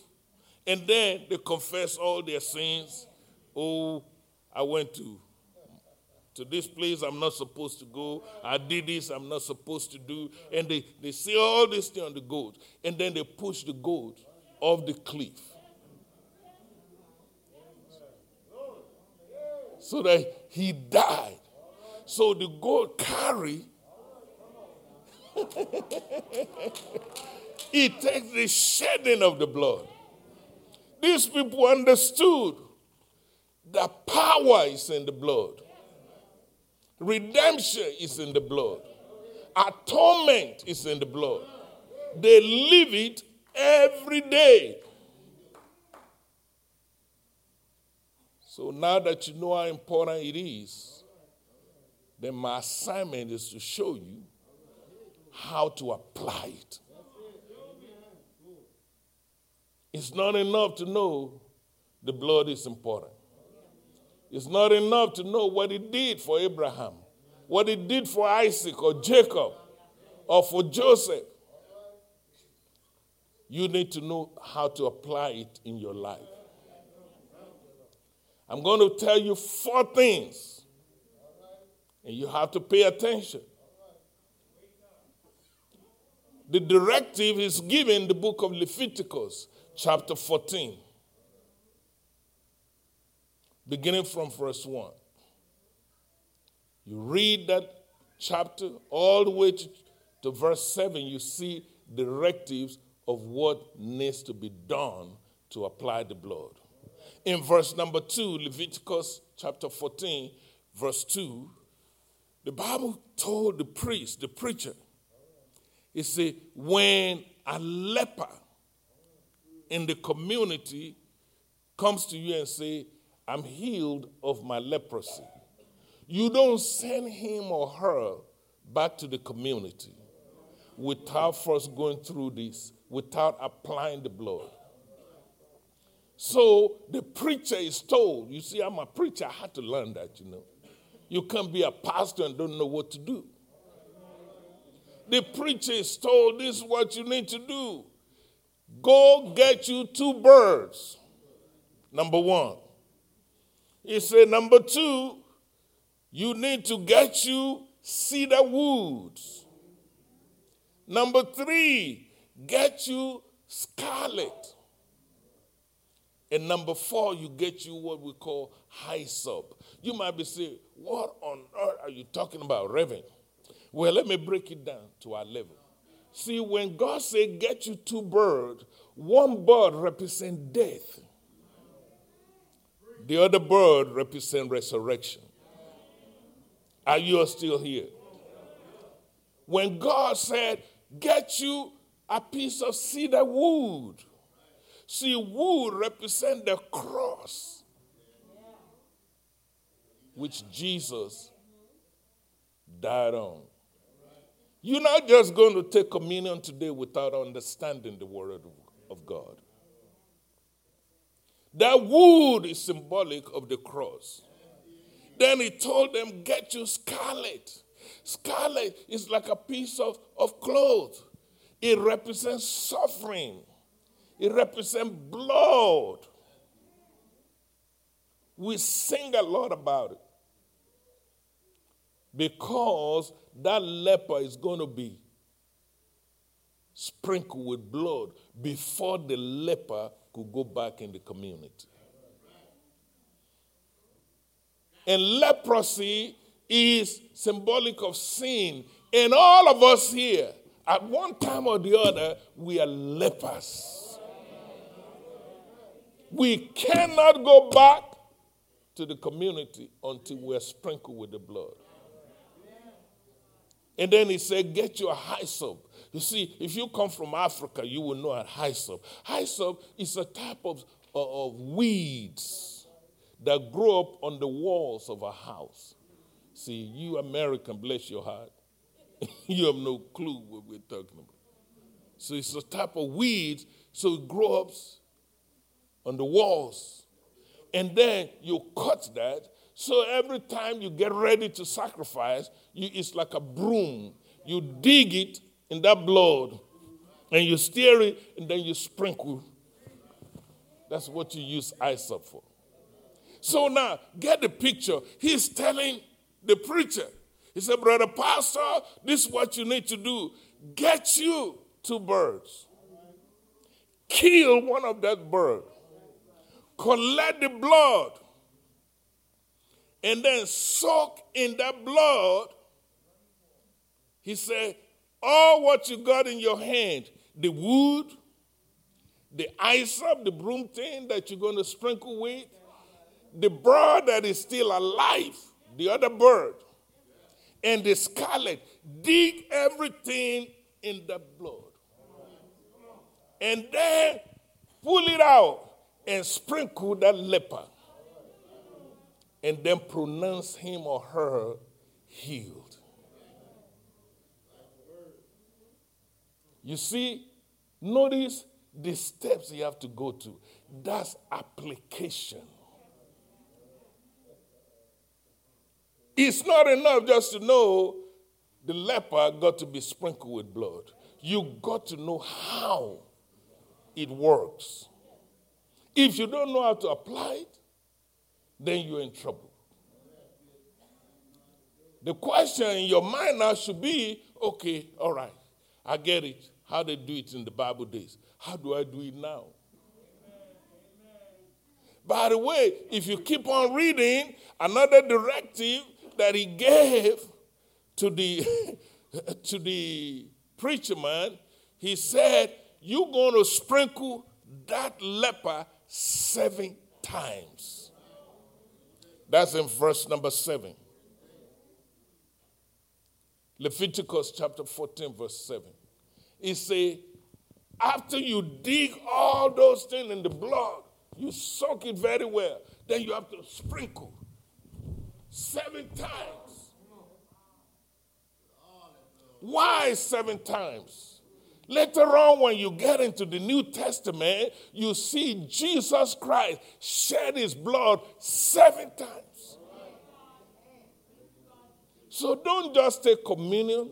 and then they confess all their sins. Oh, I went to to this place I'm not supposed to go. I did this I'm not supposed to do. And they, they say all this thing on the goat. And then they push the goat off the cliff. So that he died. So the gold carry. (laughs) it takes the shedding of the blood. These people understood that power is in the blood. Redemption is in the blood. Atonement is in the blood. They live it every day. So now that you know how important it is, then my assignment is to show you how to apply it. It's not enough to know the blood is important. It's not enough to know what it did for Abraham, what it did for Isaac or Jacob or for Joseph. You need to know how to apply it in your life. I'm going to tell you four things, and you have to pay attention. The directive is given in the book of Leviticus, chapter 14 beginning from verse 1. You read that chapter all the way to, to verse 7, you see directives of what needs to be done to apply the blood. In verse number 2, Leviticus chapter 14, verse 2, the Bible told the priest, the preacher, he said, when a leper in the community comes to you and say, I'm healed of my leprosy. You don't send him or her back to the community without first going through this, without applying the blood. So the preacher is told, you see, I'm a preacher, I had to learn that, you know. You can't be a pastor and don't know what to do. The preacher is told, this is what you need to do. Go get you two birds. Number one. He said, number two, you need to get you cedar woods. Number three, get you scarlet. And number four, you get you what we call hyssop. You might be saying, What on earth are you talking about, Reverend? Well, let me break it down to our level. See, when God said, Get you two birds, one bird represents death, the other bird represents resurrection. Are you still here? When God said, Get you a piece of cedar wood. See, wood represents the cross, which Jesus died on. You're not just going to take communion today without understanding the word of God. That wood is symbolic of the cross. Then he told them, Get you scarlet. Scarlet is like a piece of, of cloth, it represents suffering, it represents blood. We sing a lot about it because that leper is going to be sprinkled with blood before the leper could go back in the community. And leprosy is symbolic of sin. And all of us here, at one time or the other, we are lepers. We cannot go back to the community until we're sprinkled with the blood. And then he said, Get your hyssop. You see, if you come from Africa, you will know a hyssop. Hyssop is a type of, uh, of weeds that grow up on the walls of a house. See, you American, bless your heart. (laughs) you have no clue what we're talking about. So it's a type of weeds, so it grows on the walls. And then you cut that. So every time you get ready to sacrifice, you, it's like a broom. You dig it in that blood and you stir it and then you sprinkle. That's what you use hyssop for. So now, get the picture. He's telling the preacher, he said, Brother Pastor, this is what you need to do. Get you two birds. Kill one of that bird. Collect the blood. And then soak in that blood. He said, all what you got in your hand, the wood, the ice hyssop, the broom thing that you're going to sprinkle with, the bird that is still alive, the other bird, and the scarlet. Dig everything in the blood. And then pull it out and sprinkle that leper. And then pronounce him or her healed. You see, notice the steps you have to go to. That's application. It's not enough just to know the leper got to be sprinkled with blood. You got to know how it works. If you don't know how to apply it, then you're in trouble. The question in your mind now should be okay, all right, I get it, how they do it in the Bible days. How do I do it now? By the way, if you keep on reading, another directive that he gave to the (laughs) to the preacher man, he said, You're going to sprinkle that leper seven times. That's in verse number seven. Leviticus chapter 14, verse 7. He say, after you dig all those things in the blood, you soak it very well. Then you have to sprinkle seven times. Why seven times? Later on, when you get into the New Testament, you see Jesus Christ shed his blood seven times. So don't just take communion.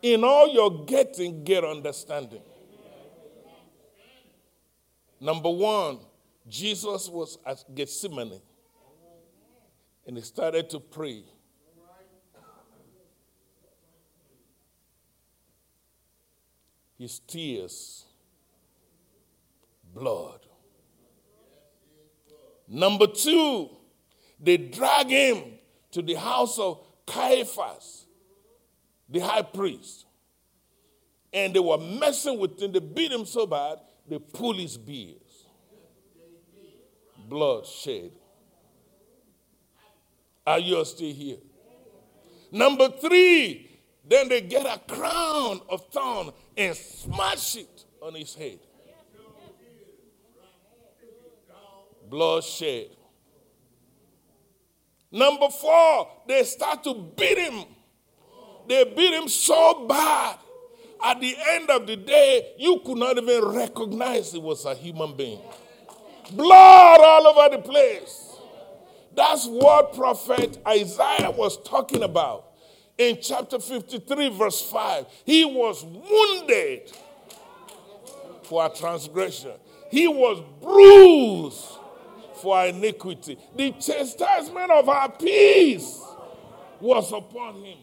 In all you're getting, get understanding. Number one, Jesus was at Gethsemane and he started to pray. His tears, blood. Number two, they drag him to the house of Caiaphas, the high priest. And they were messing with him. They beat him so bad, they pulled his beard. Blood shed. Are you still here? Number three, then they get a crown of thorn and smash it on his head. Blood shed. Number four, they start to beat him. They beat him so bad. At the end of the day, you could not even recognize he was a human being. Blood all over the place. That's what prophet Isaiah was talking about in chapter 53, verse 5. He was wounded for our transgression, he was bruised for our iniquity. The chastisement of our peace was upon him,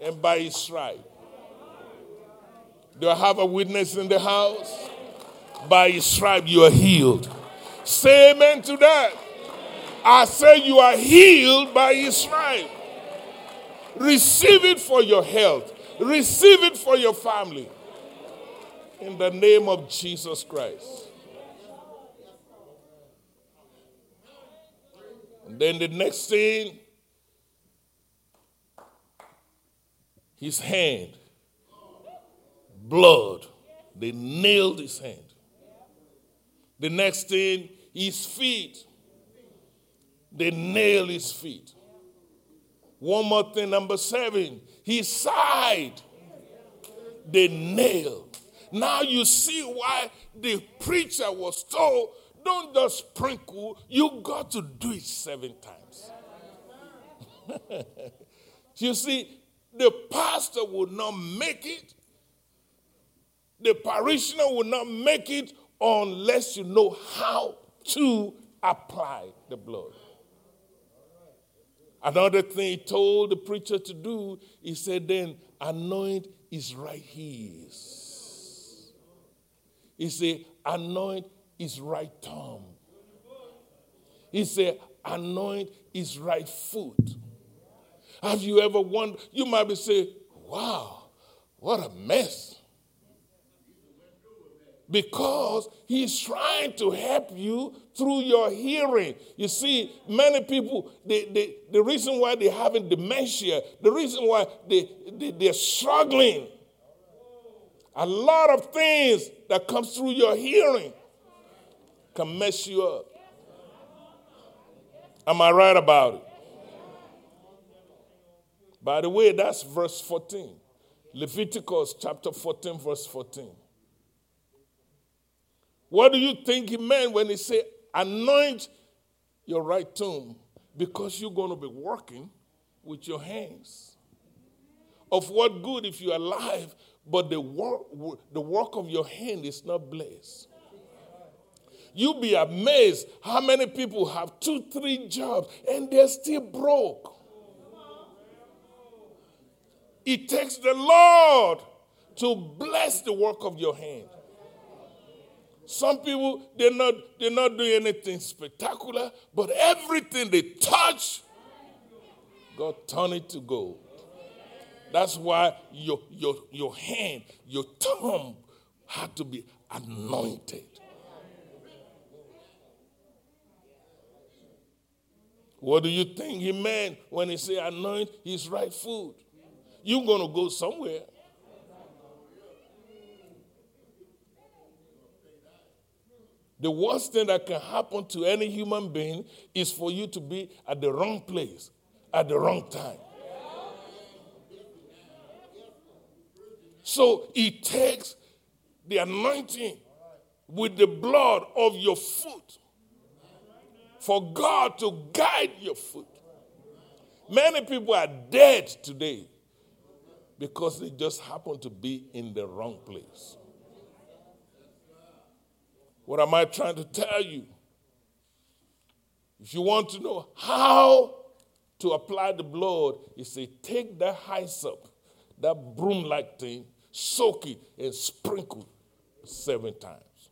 and by his stripe. Do I have a witness in the house? By his stripe, you are healed. Say amen to that. I say you are healed by his stripe. Receive it for your health. Receive it for your family. In the name of Jesus Christ. And then the next thing, his hand, blood. They nailed his hand. The next thing, his feet. They nailed his feet. One more thing, number seven, he sighed. They nailed. Now you see why the preacher was told, don't just sprinkle, you got to do it seven times. (laughs) you see, the pastor would not make it, the parishioner will not make it unless you know how to apply the blood. Another thing he told the preacher to do, he said, then anoint his right ears. He said, anoint his right thumb. He said, anoint his right foot. Have you ever wondered? You might be saying, wow, what a mess. Because he's trying to help you through your hearing. You see, many people, they, they, the reason why they're having dementia, the reason why they, they, they're struggling, a lot of things that comes through your hearing can mess you up. Am I right about it? By the way, that's verse 14. Leviticus chapter 14, verse 14. What do you think he meant when he said, anoint your right tomb? Because you're going to be working with your hands. Of what good if you're alive, but the work, the work of your hand is not blessed? You'll be amazed how many people have two, three jobs and they're still broke. It takes the Lord to bless the work of your hand. Some people, they're not, they're not doing anything spectacular, but everything they touch, God turn it to gold. That's why your, your, your hand, your thumb had to be anointed. What do you think he meant when he said anoint his right foot? You're going to go somewhere. The worst thing that can happen to any human being is for you to be at the wrong place at the wrong time. So it takes the anointing with the blood of your foot for God to guide your foot. Many people are dead today because they just happen to be in the wrong place. What am I trying to tell you? If you want to know how to apply the blood, you say, take that hyssop, that broom like thing, soak it, and sprinkle seven times.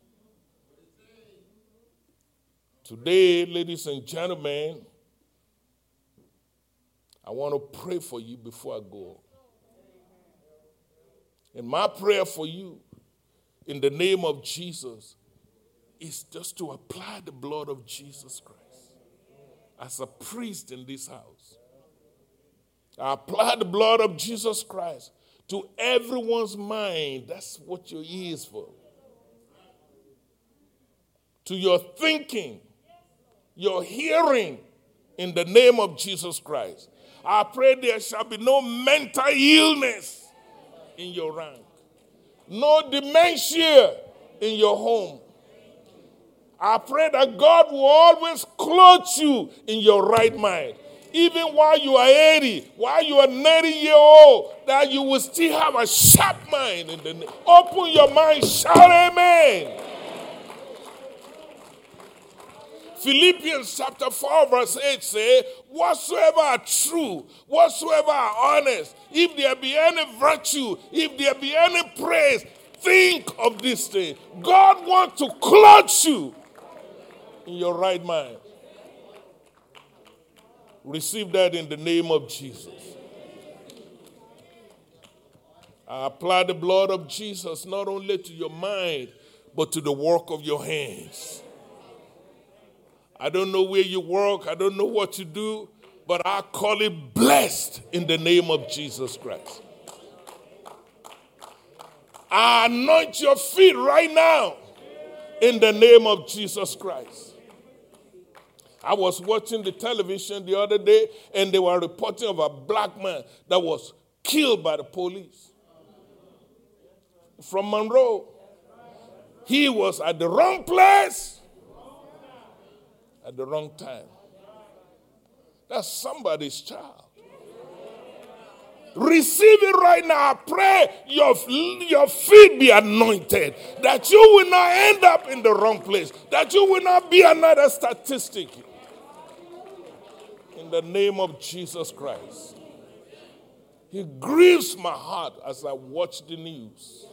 Today, ladies and gentlemen, I want to pray for you before I go. And my prayer for you, in the name of Jesus, is just to apply the blood of Jesus Christ as a priest in this house. I apply the blood of Jesus Christ to everyone's mind. That's what your ears for. To your thinking, your hearing in the name of Jesus Christ. I pray there shall be no mental illness in your rank, no dementia in your home, I pray that God will always clothe you in your right mind. Even while you are 80, while you are 90 year old, that you will still have a sharp mind. In the, open your mind, shout amen. Philippians chapter 4, verse 8 say, Whatsoever are true, whatsoever are honest, if there be any virtue, if there be any praise, think of this thing. God wants to clothe you in your right mind. Receive that in the name of Jesus. I apply the blood of Jesus not only to your mind, but to the work of your hands. I don't know where you work, I don't know what you do, but I call it blessed in the name of Jesus Christ. I anoint your feet right now in the name of Jesus Christ. I was watching the television the other day and they were reporting of a black man that was killed by the police from Monroe. He was at the wrong place at the wrong time. That's somebody's child. Receive it right now. I pray your, your feet be anointed. That you will not end up in the wrong place. That you will not be another statistic in the name of Jesus Christ. He grieves my heart as I watch the news.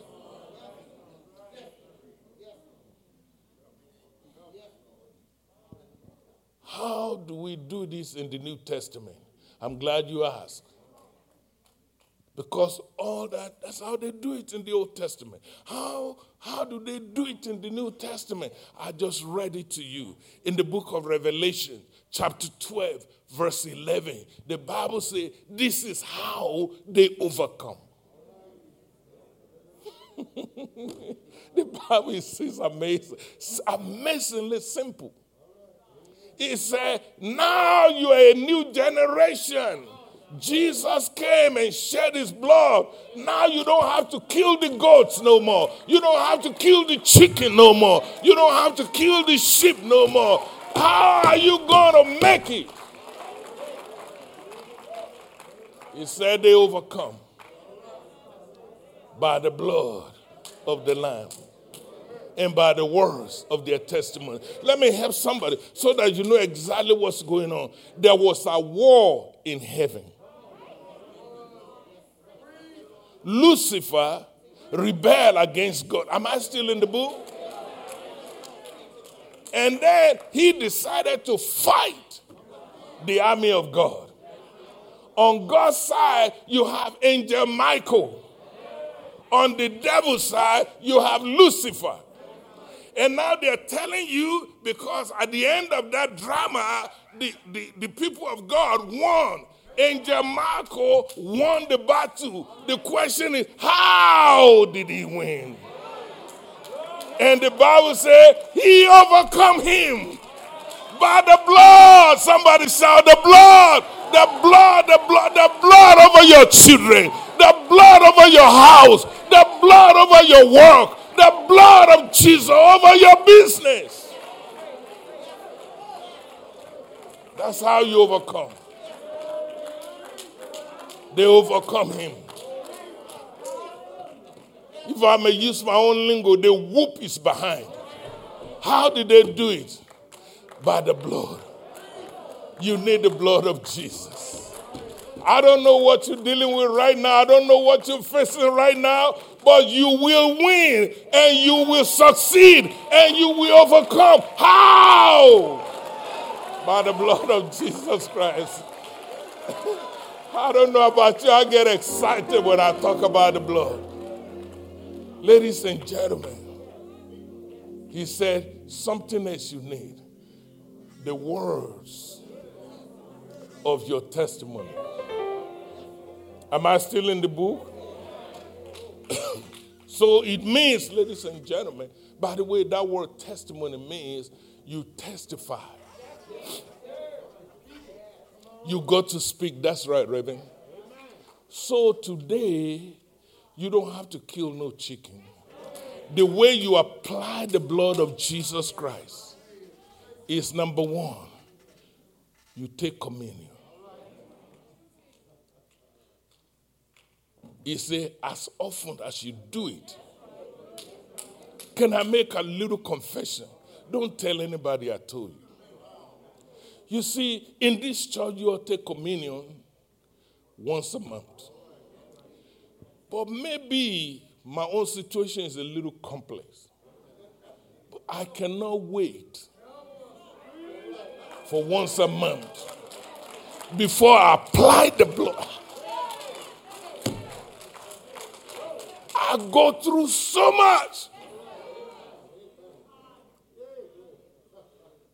How do we do this in the New Testament? I'm glad you asked. Because all that, that's how they do it in the Old Testament. How, how do they do it in the New Testament? I just read it to you in the book of Revelation, chapter 12, verse 11. The Bible says this is how they overcome. (laughs) the Bible says amazing, amazingly simple. It said, now you are a new generation. Jesus came and shed his blood. Now you don't have to kill the goats no more. You don't have to kill the chicken no more. You don't have to kill the sheep no more. How are you going to make it? He said they overcome by the blood of the Lamb and by the words of their testimony. Let me help somebody so that you know exactly what's going on. There was a war in heaven. Lucifer rebelled against God. Am I still in the book? And then he decided to fight the army of God. On God's side, you have angel Michael. On the devil's side, you have Lucifer. And now they're telling you because at the end of that drama, the, the, the people of God won. Angel Michael won the battle. The question is, how did he win? And the Bible said he overcome him by the blood. Somebody shout the blood, the blood, the blood, the blood over your children, the blood over your house, the blood over your work, the blood of Jesus over your business. That's how you overcome. They overcome him. If I may use my own lingo, the whoop is behind. How did they do it? By the blood. You need the blood of Jesus. I don't know what you're dealing with right now. I don't know what you're facing right now, but you will win and you will succeed and you will overcome. How? By the blood of Jesus Christ. I don't know about you, I get excited when I talk about the blood. Ladies and gentlemen, he said, something else you need the words of your testimony. Am I still in the book? (coughs) so it means, ladies and gentlemen, by the way, that word testimony means you testify. You got to speak. That's right, Reverend. So today, you don't have to kill no chicken. The way you apply the blood of Jesus Christ is number one, you take communion. He said, as often as you do it, can I make a little confession? Don't tell anybody I told you. You see, in this church, you take communion once a month. But maybe my own situation is a little complex. But I cannot wait for once a month before I apply the blood. I go through so much.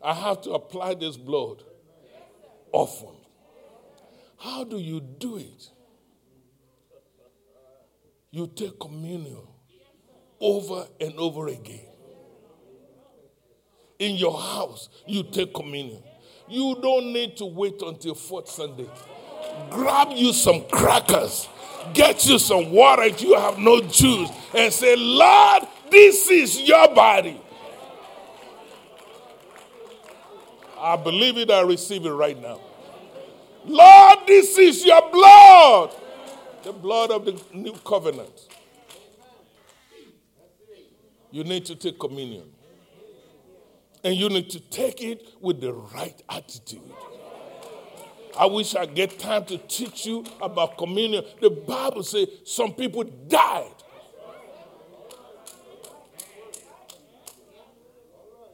I have to apply this blood often. How do you do it? You take communion over and over again. In your house, you take communion. You don't need to wait until fourth Sunday. Grab you some crackers, get you some water if you have no juice, and say, Lord, this is your body. I believe it, I receive it right now. Lord, this is your blood, the blood of the new covenant. You need to take communion. And you need to take it with the right attitude. I wish I get time to teach you about communion. The Bible says some people died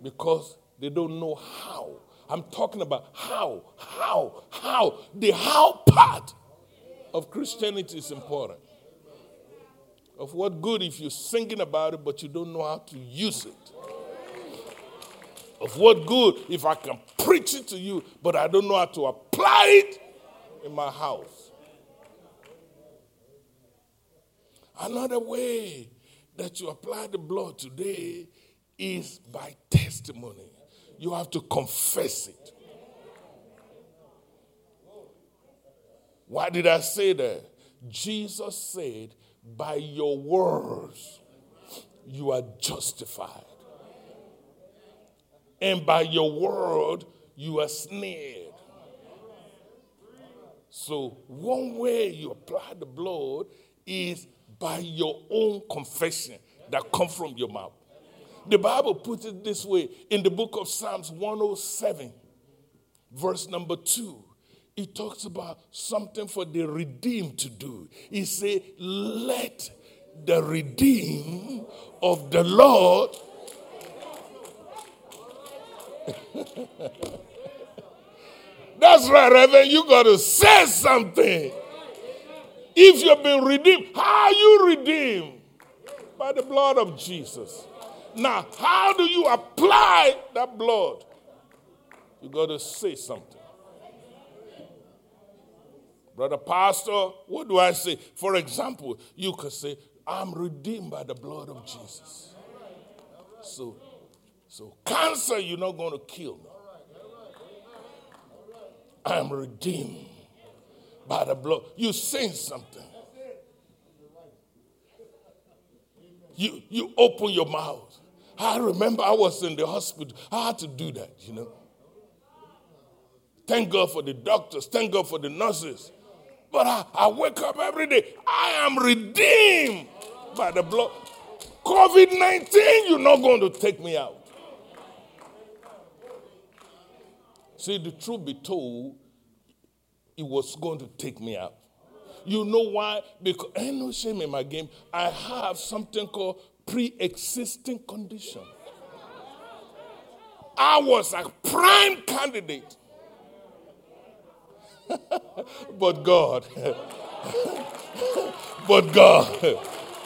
because they don't know how I'm talking about how, how, how, the how part of Christianity is important. Of what good if you're singing about it, but you don't know how to use it? Of what good if I can preach it to you, but I don't know how to apply it in my house? Another way that you apply the blood today is by testimony. You have to confess it. Why did I say that? Jesus said, By your words, you are justified. And by your word, you are snared. So, one way you apply the blood is by your own confession that come from your mouth. The Bible puts it this way in the book of Psalms 107, verse number 2. It talks about something for the redeemed to do. He said, Let the redeemed of the Lord (laughs) That's right, Reverend. You got to say something. If you've been redeemed, how are you redeemed? By the blood of Jesus. Now, how do you apply that blood? You got to say something. Brother Pastor, what do I say? For example, you could say, I'm redeemed by the blood of Jesus. So, so cancer, you're not going to kill me. I'm redeemed by the blood. You saying something. You, you open your mouth. I remember I was in the hospital. I had to do that, you know. Thank God for the doctors. Thank God for the nurses. But I, I wake up every day. I am redeemed by the blood. COVID 19, you're not going to take me out. See, the truth be told, it was going to take me out. You know why? Because ain't no shame in my game. I have something called pre-existing condition. I was a prime candidate. (laughs) but God. (laughs) but God.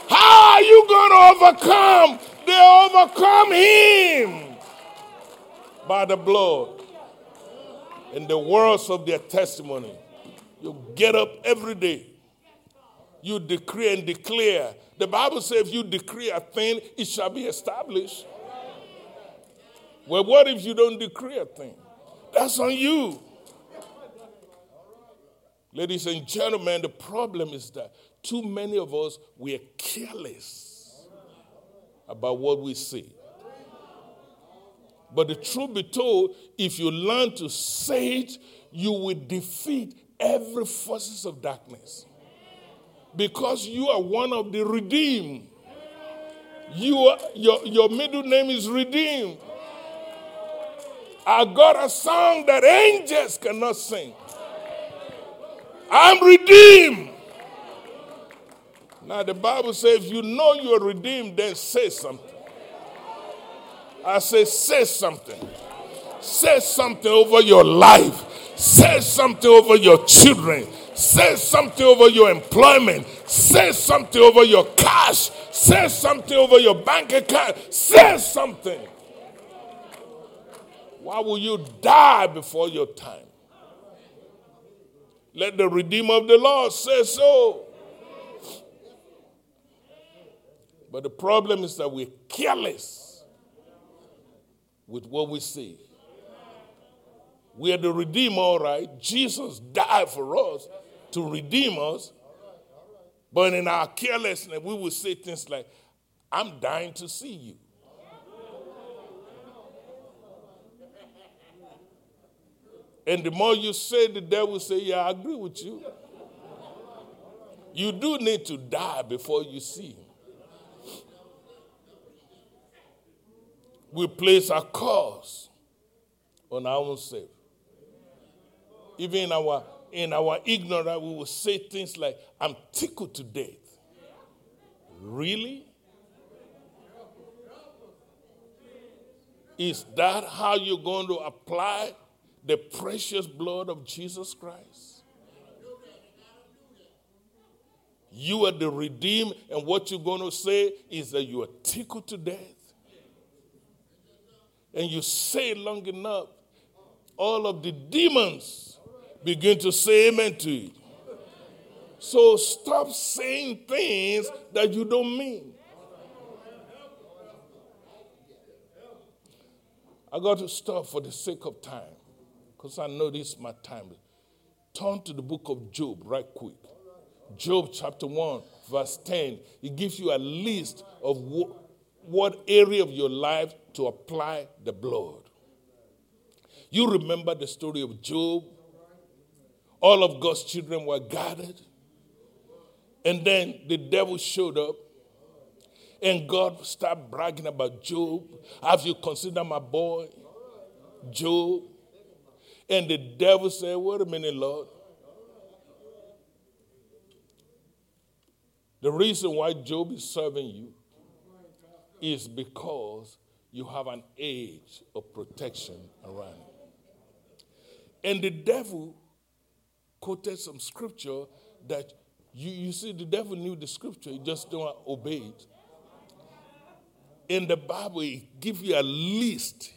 How are you going to overcome? They overcome him by the blood and the words of their testimony. You get up every day. You decree and declare. The Bible says if you decree a thing, it shall be established. Well, what if you don't decree a thing? That's on you. Ladies and gentlemen, the problem is that too many of us, we are careless about what we see. But the truth be told, if you learn to say it, you will defeat every forces of darkness. Because you are one of the redeemed. You are, your, your middle name is redeemed. I got a song that angels cannot sing. I'm redeemed. Now the Bible says if you know you're redeemed, then say something. I say, say something. Say something over your life. Say something over your children. Say something over your employment. Say something over your cash. Say something over your bank account. Say something. Why will you die before your time? Let the Redeemer of the Lord say so. But the problem is that we're careless with what we see. We are the Redeemer, all right. Jesus died for us to redeem us. But in our carelessness, we will say things like, I'm dying to see you. And the more you say, the devil say, Yeah, I agree with you. You do need to die before you see him. We place our cause on our own self. Even in our in our ignorance, we will say things like, I'm tickled to death. Really? Is that how you're going to apply the precious blood of Jesus Christ? You are the redeemed, and what you're going to say is that you are tickled to death. And you say it long enough, all of the demons begin to say amen to it. So stop saying things that you don't mean. I got to stop for the sake of time because I know this is my time. Turn to the book of Job right quick. Job chapter 1, verse 10. It gives you a list of what, area of your life to apply the blood. You remember the story of Job? All of God's children were gathered. And then the devil showed up. And God started bragging about Job. Have you considered my boy, Job? And the devil said, Wait a minute, Lord. The reason why Job is serving you is because you have an age of protection around you. And the devil quoted some scripture that you, you see, the devil knew the scripture, he just don't obey it. In the Bible, it gives you a list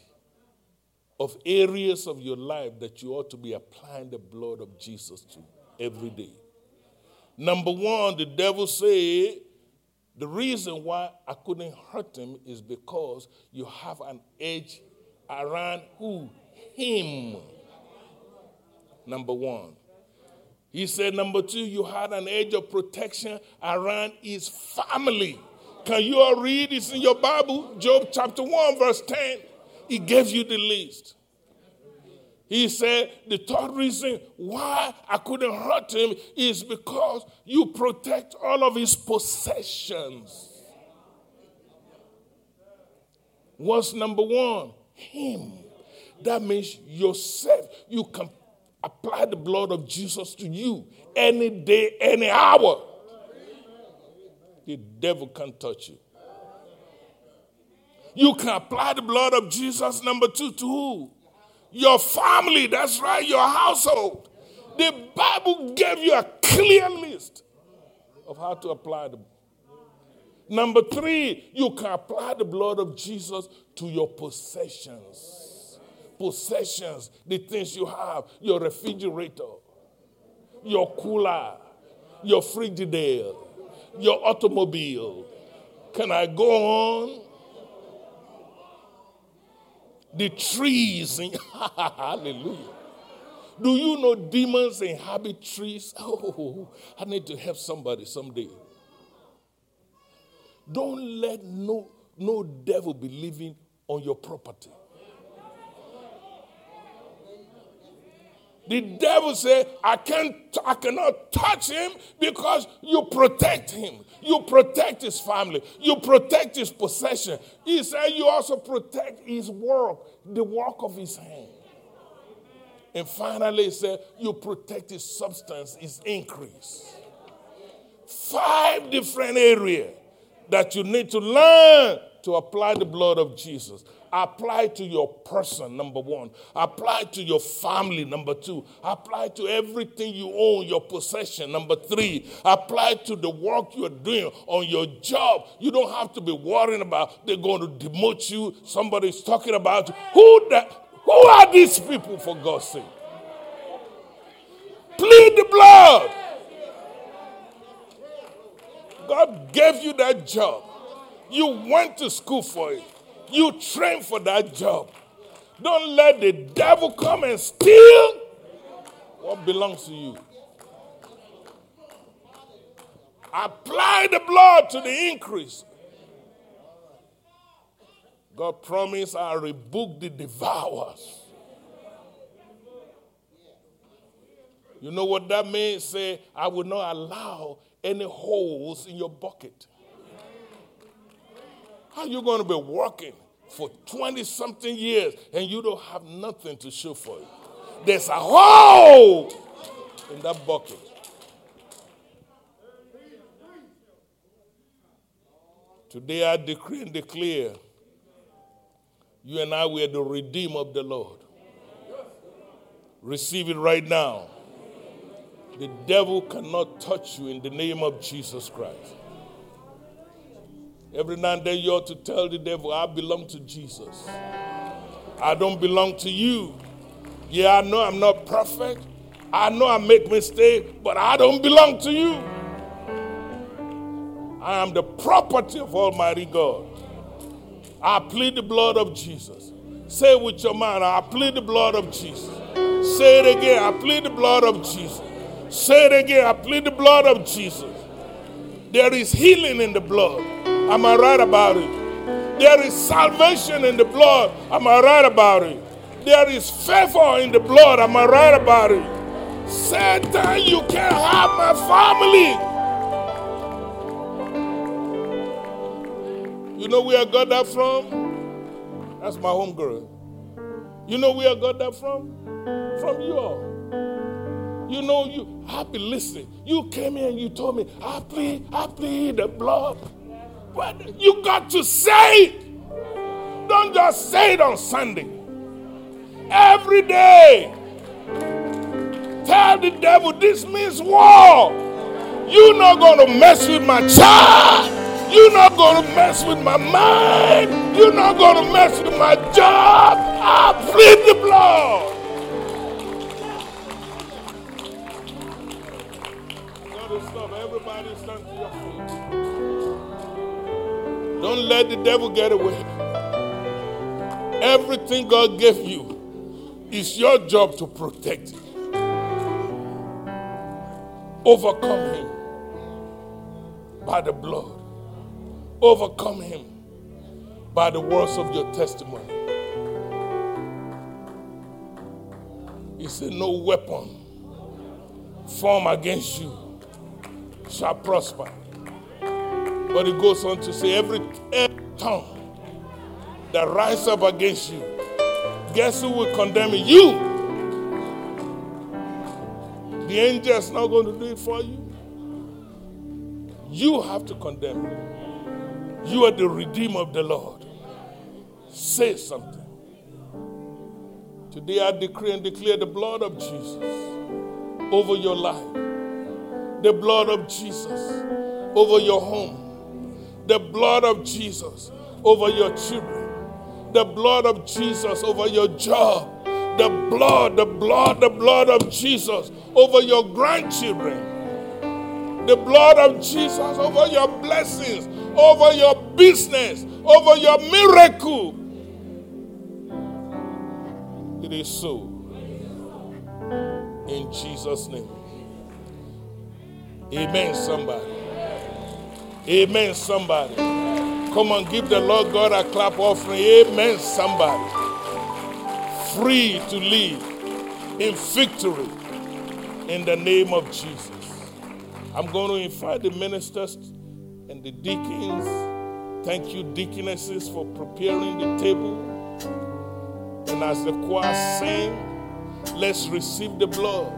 of areas of your life that you ought to be applying the blood of Jesus to every day. Number one, the devil said, the reason why I couldn't hurt him is because you have an edge around who? Him. Number one. He said, number two, you had an edge of protection around his family. Can you all read this in your Bible? Job chapter 1, verse 10. He gave you the list. He said, The third reason why I couldn't hurt him is because you protect all of his possessions. What's number one? Him. That means yourself. You can apply the blood of Jesus to you any day, any hour. The devil can't touch you. You can apply the blood of Jesus, number two, to who? Your family, that's right, your household. The Bible gave you a clear list of how to apply them. Number three, you can apply the blood of Jesus to your possessions. Possessions, the things you have, your refrigerator, your cooler, your frigidaire, your automobile. Can I go on? The trees. (laughs) hallelujah. Do you know demons inhabit trees? (laughs) Oh, I need to help somebody someday. Don't let no, no devil be living on your property. The devil said, I can't I cannot touch him because you protect him. You protect his family. You protect his possession. He said you also protect his work, the work of his hand. And finally, he said you protect his substance, his increase. Five different areas that you need to learn to apply the blood of Jesus. Apply to your person, number one. Apply to your family, number two. Apply to everything you own, your possession, number three. Apply to the work you're doing on your job. You don't have to be worrying about they're going to demote you. Somebody's talking about who that who are these people for God's sake? Plead the blood. God gave you that job. You went to school for it. You train for that job. Don't let the devil come and steal what belongs to you. Apply the blood to the increase. God promised I'll rebuke the devourers. You know what that means? Say, I will not allow any holes in your bucket. How are you going to be working for 20 something years and you don't have nothing to show for it. There's a hole in that bucket. Today I decree and declare you and I were the redeemer of the Lord. Receive it right now. The devil cannot touch you in the name of Jesus Christ. Every now and then you ought to tell the devil, I belong to Jesus. I don't belong to you. Yeah, I know I'm not perfect. I know I make mistakes, but I don't belong to you. I am the property of Almighty God. I plead the blood of Jesus. Say it with your mind, I plead the blood of Jesus. Say it again, I plead the blood of Jesus. Say it again, I plead the blood of Jesus. There is healing in the blood. Am I right about it? There is salvation in the blood. Am I right about it? There is favor in the blood. Am I right about it? Satan, you can't have my family. You know where I got that from? That's my home girl. You know where I got that from? From you all. You know, you I've been listening. You came here and you told me, I plead, I plead the blood. But you got to say it. Don't just say it on Sunday. Every day. Tell the devil this means war. You're not going to mess with my child. You're not going to mess with my mind. You're not going to mess with my job. I plead the blood. Don't let the devil get away. Everything God gave you is your job to protect it. Overcome him by the blood. Overcome him by the words of your testimony. He said, No weapon formed against you shall prosper. But he goes on to say, Every, every tongue that rises up against you, guess who will condemn it? You. The angel is not going to do it for you. You have to condemn it. You are the redeemer of the Lord. Say something. Today I decree and declare the blood of Jesus over your life, the blood of Jesus over your home, the blood of Jesus over your children, the blood of Jesus over your job, the blood, the blood, the blood of Jesus over your grandchildren, the blood of Jesus over your blessings, over your business, over your miracle. It is so. In Jesus' name. Amen, somebody. Amen, somebody. Come on, give the Lord God a clap offering. Amen, somebody. Free to live in victory in the name of Jesus. I'm going to invite the ministers and the deacons. Thank you, deaconesses, for preparing the table. And as the choir sing, let's receive the blood.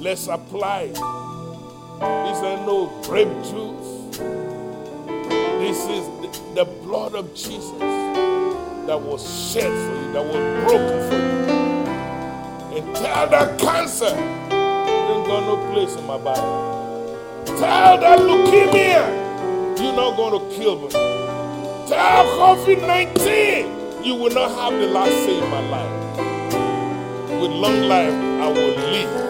Let's apply These are no grape juice. This is the, the blood of Jesus that was shed for you, that was broken for you. And tell that cancer, ain't got no place in my body. Tell that leukemia, you're not going to kill me. Tell COVID 19, you will not have the last say in my life. With long life, I will live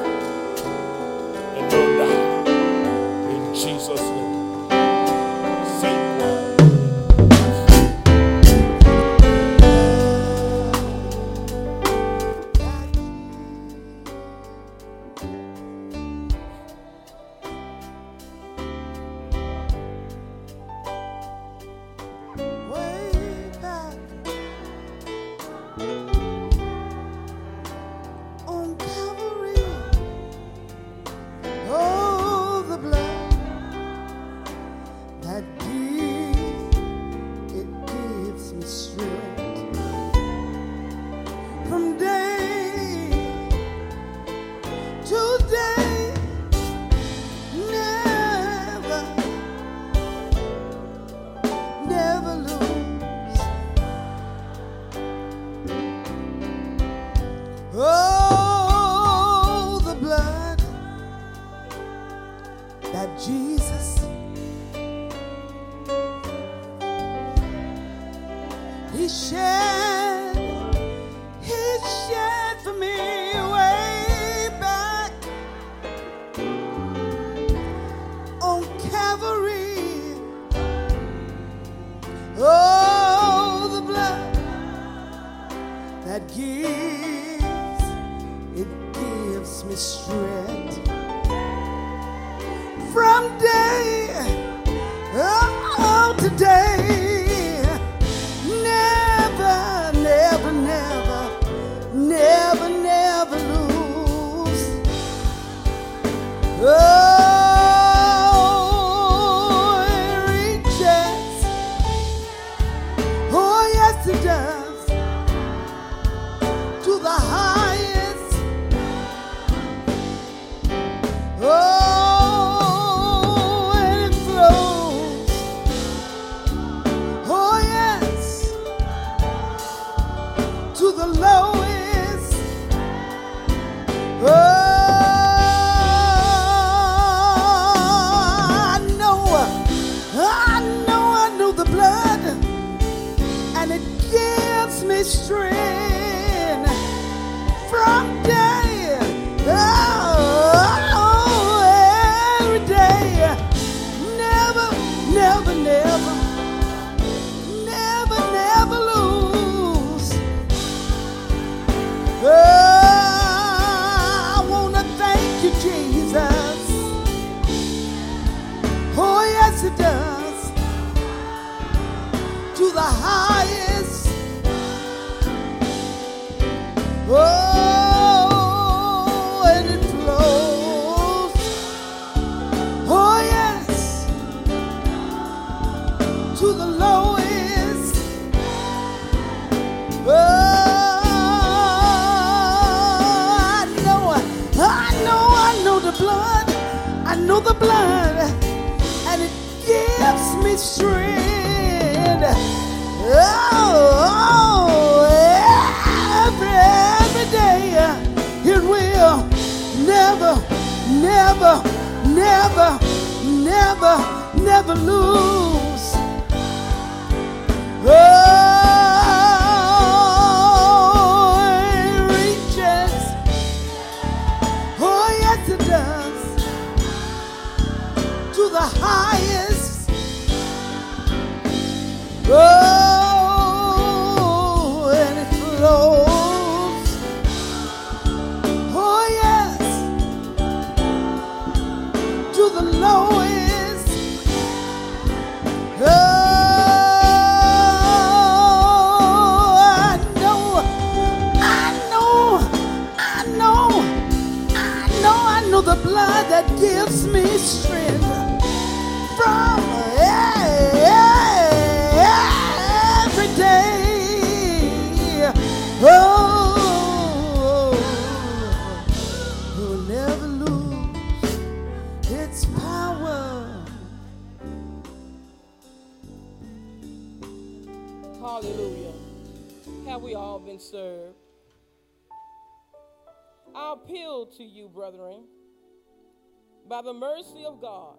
the mercy of God,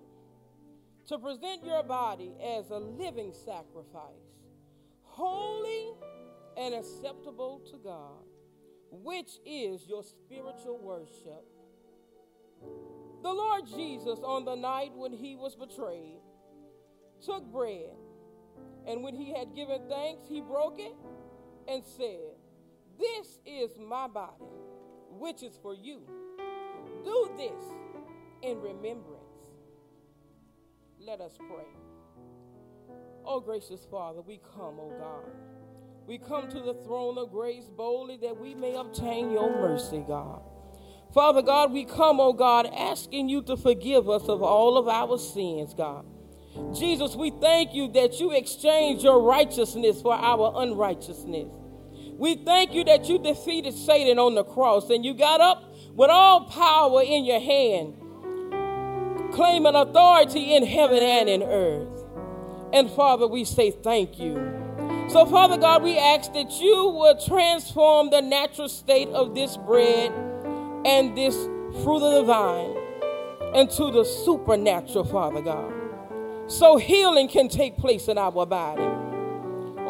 to present your body as a living sacrifice, holy and acceptable to God, which is your spiritual worship. The Lord Jesus, on the night when he was betrayed, took bread, and when he had given thanks, he broke it and said, This is my body, which is for you. Do this in remembrance. Let us pray. Oh, gracious Father, we come, oh God. We come to the throne of grace boldly that we may obtain your mercy, God. Father God, we come, oh God, asking you to forgive us of all of our sins, God. Jesus, we thank you that you exchanged your righteousness for our unrighteousness. We thank you that you defeated Satan on the cross and you got up with all power in your hand, claiming authority in heaven and in earth. And Father, we say thank you. So, Father God, we ask that you will transform the natural state of this bread and this fruit of the vine into the supernatural, Father God. So healing can take place in our body.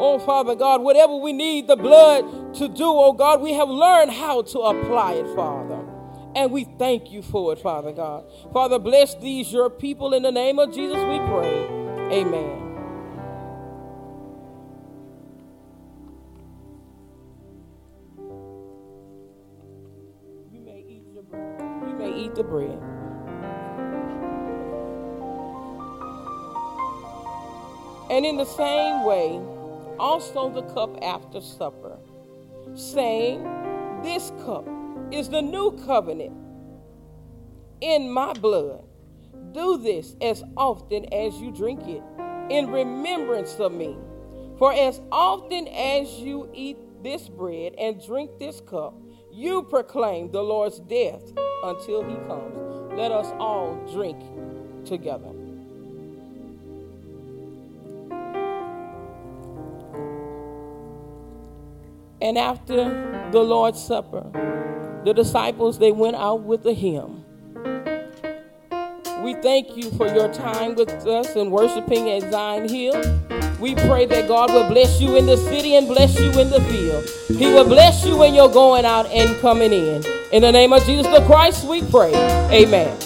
Oh, Father God, whatever we need the blood to do, oh God, we have learned how to apply it, Father. And we thank you for it, Father God. Father, bless these your people in the name of Jesus, we pray. Amen. You may eat your bread. You may eat the bread. And in the same way, also the cup after supper, saying, This cup is the new covenant in my blood. Do this as often as you drink it in remembrance of me. For as often as you eat this bread and drink this cup, you proclaim the Lord's death until he comes. Let us all drink together. And after the Lord's Supper, the disciples they went out with a hymn. We thank you for your time with us and worshiping at Zion Hill. We pray that God will bless you in the city and bless you in the field. He will bless you when you're going out and coming in. In the name of Jesus the Christ, we pray. Amen.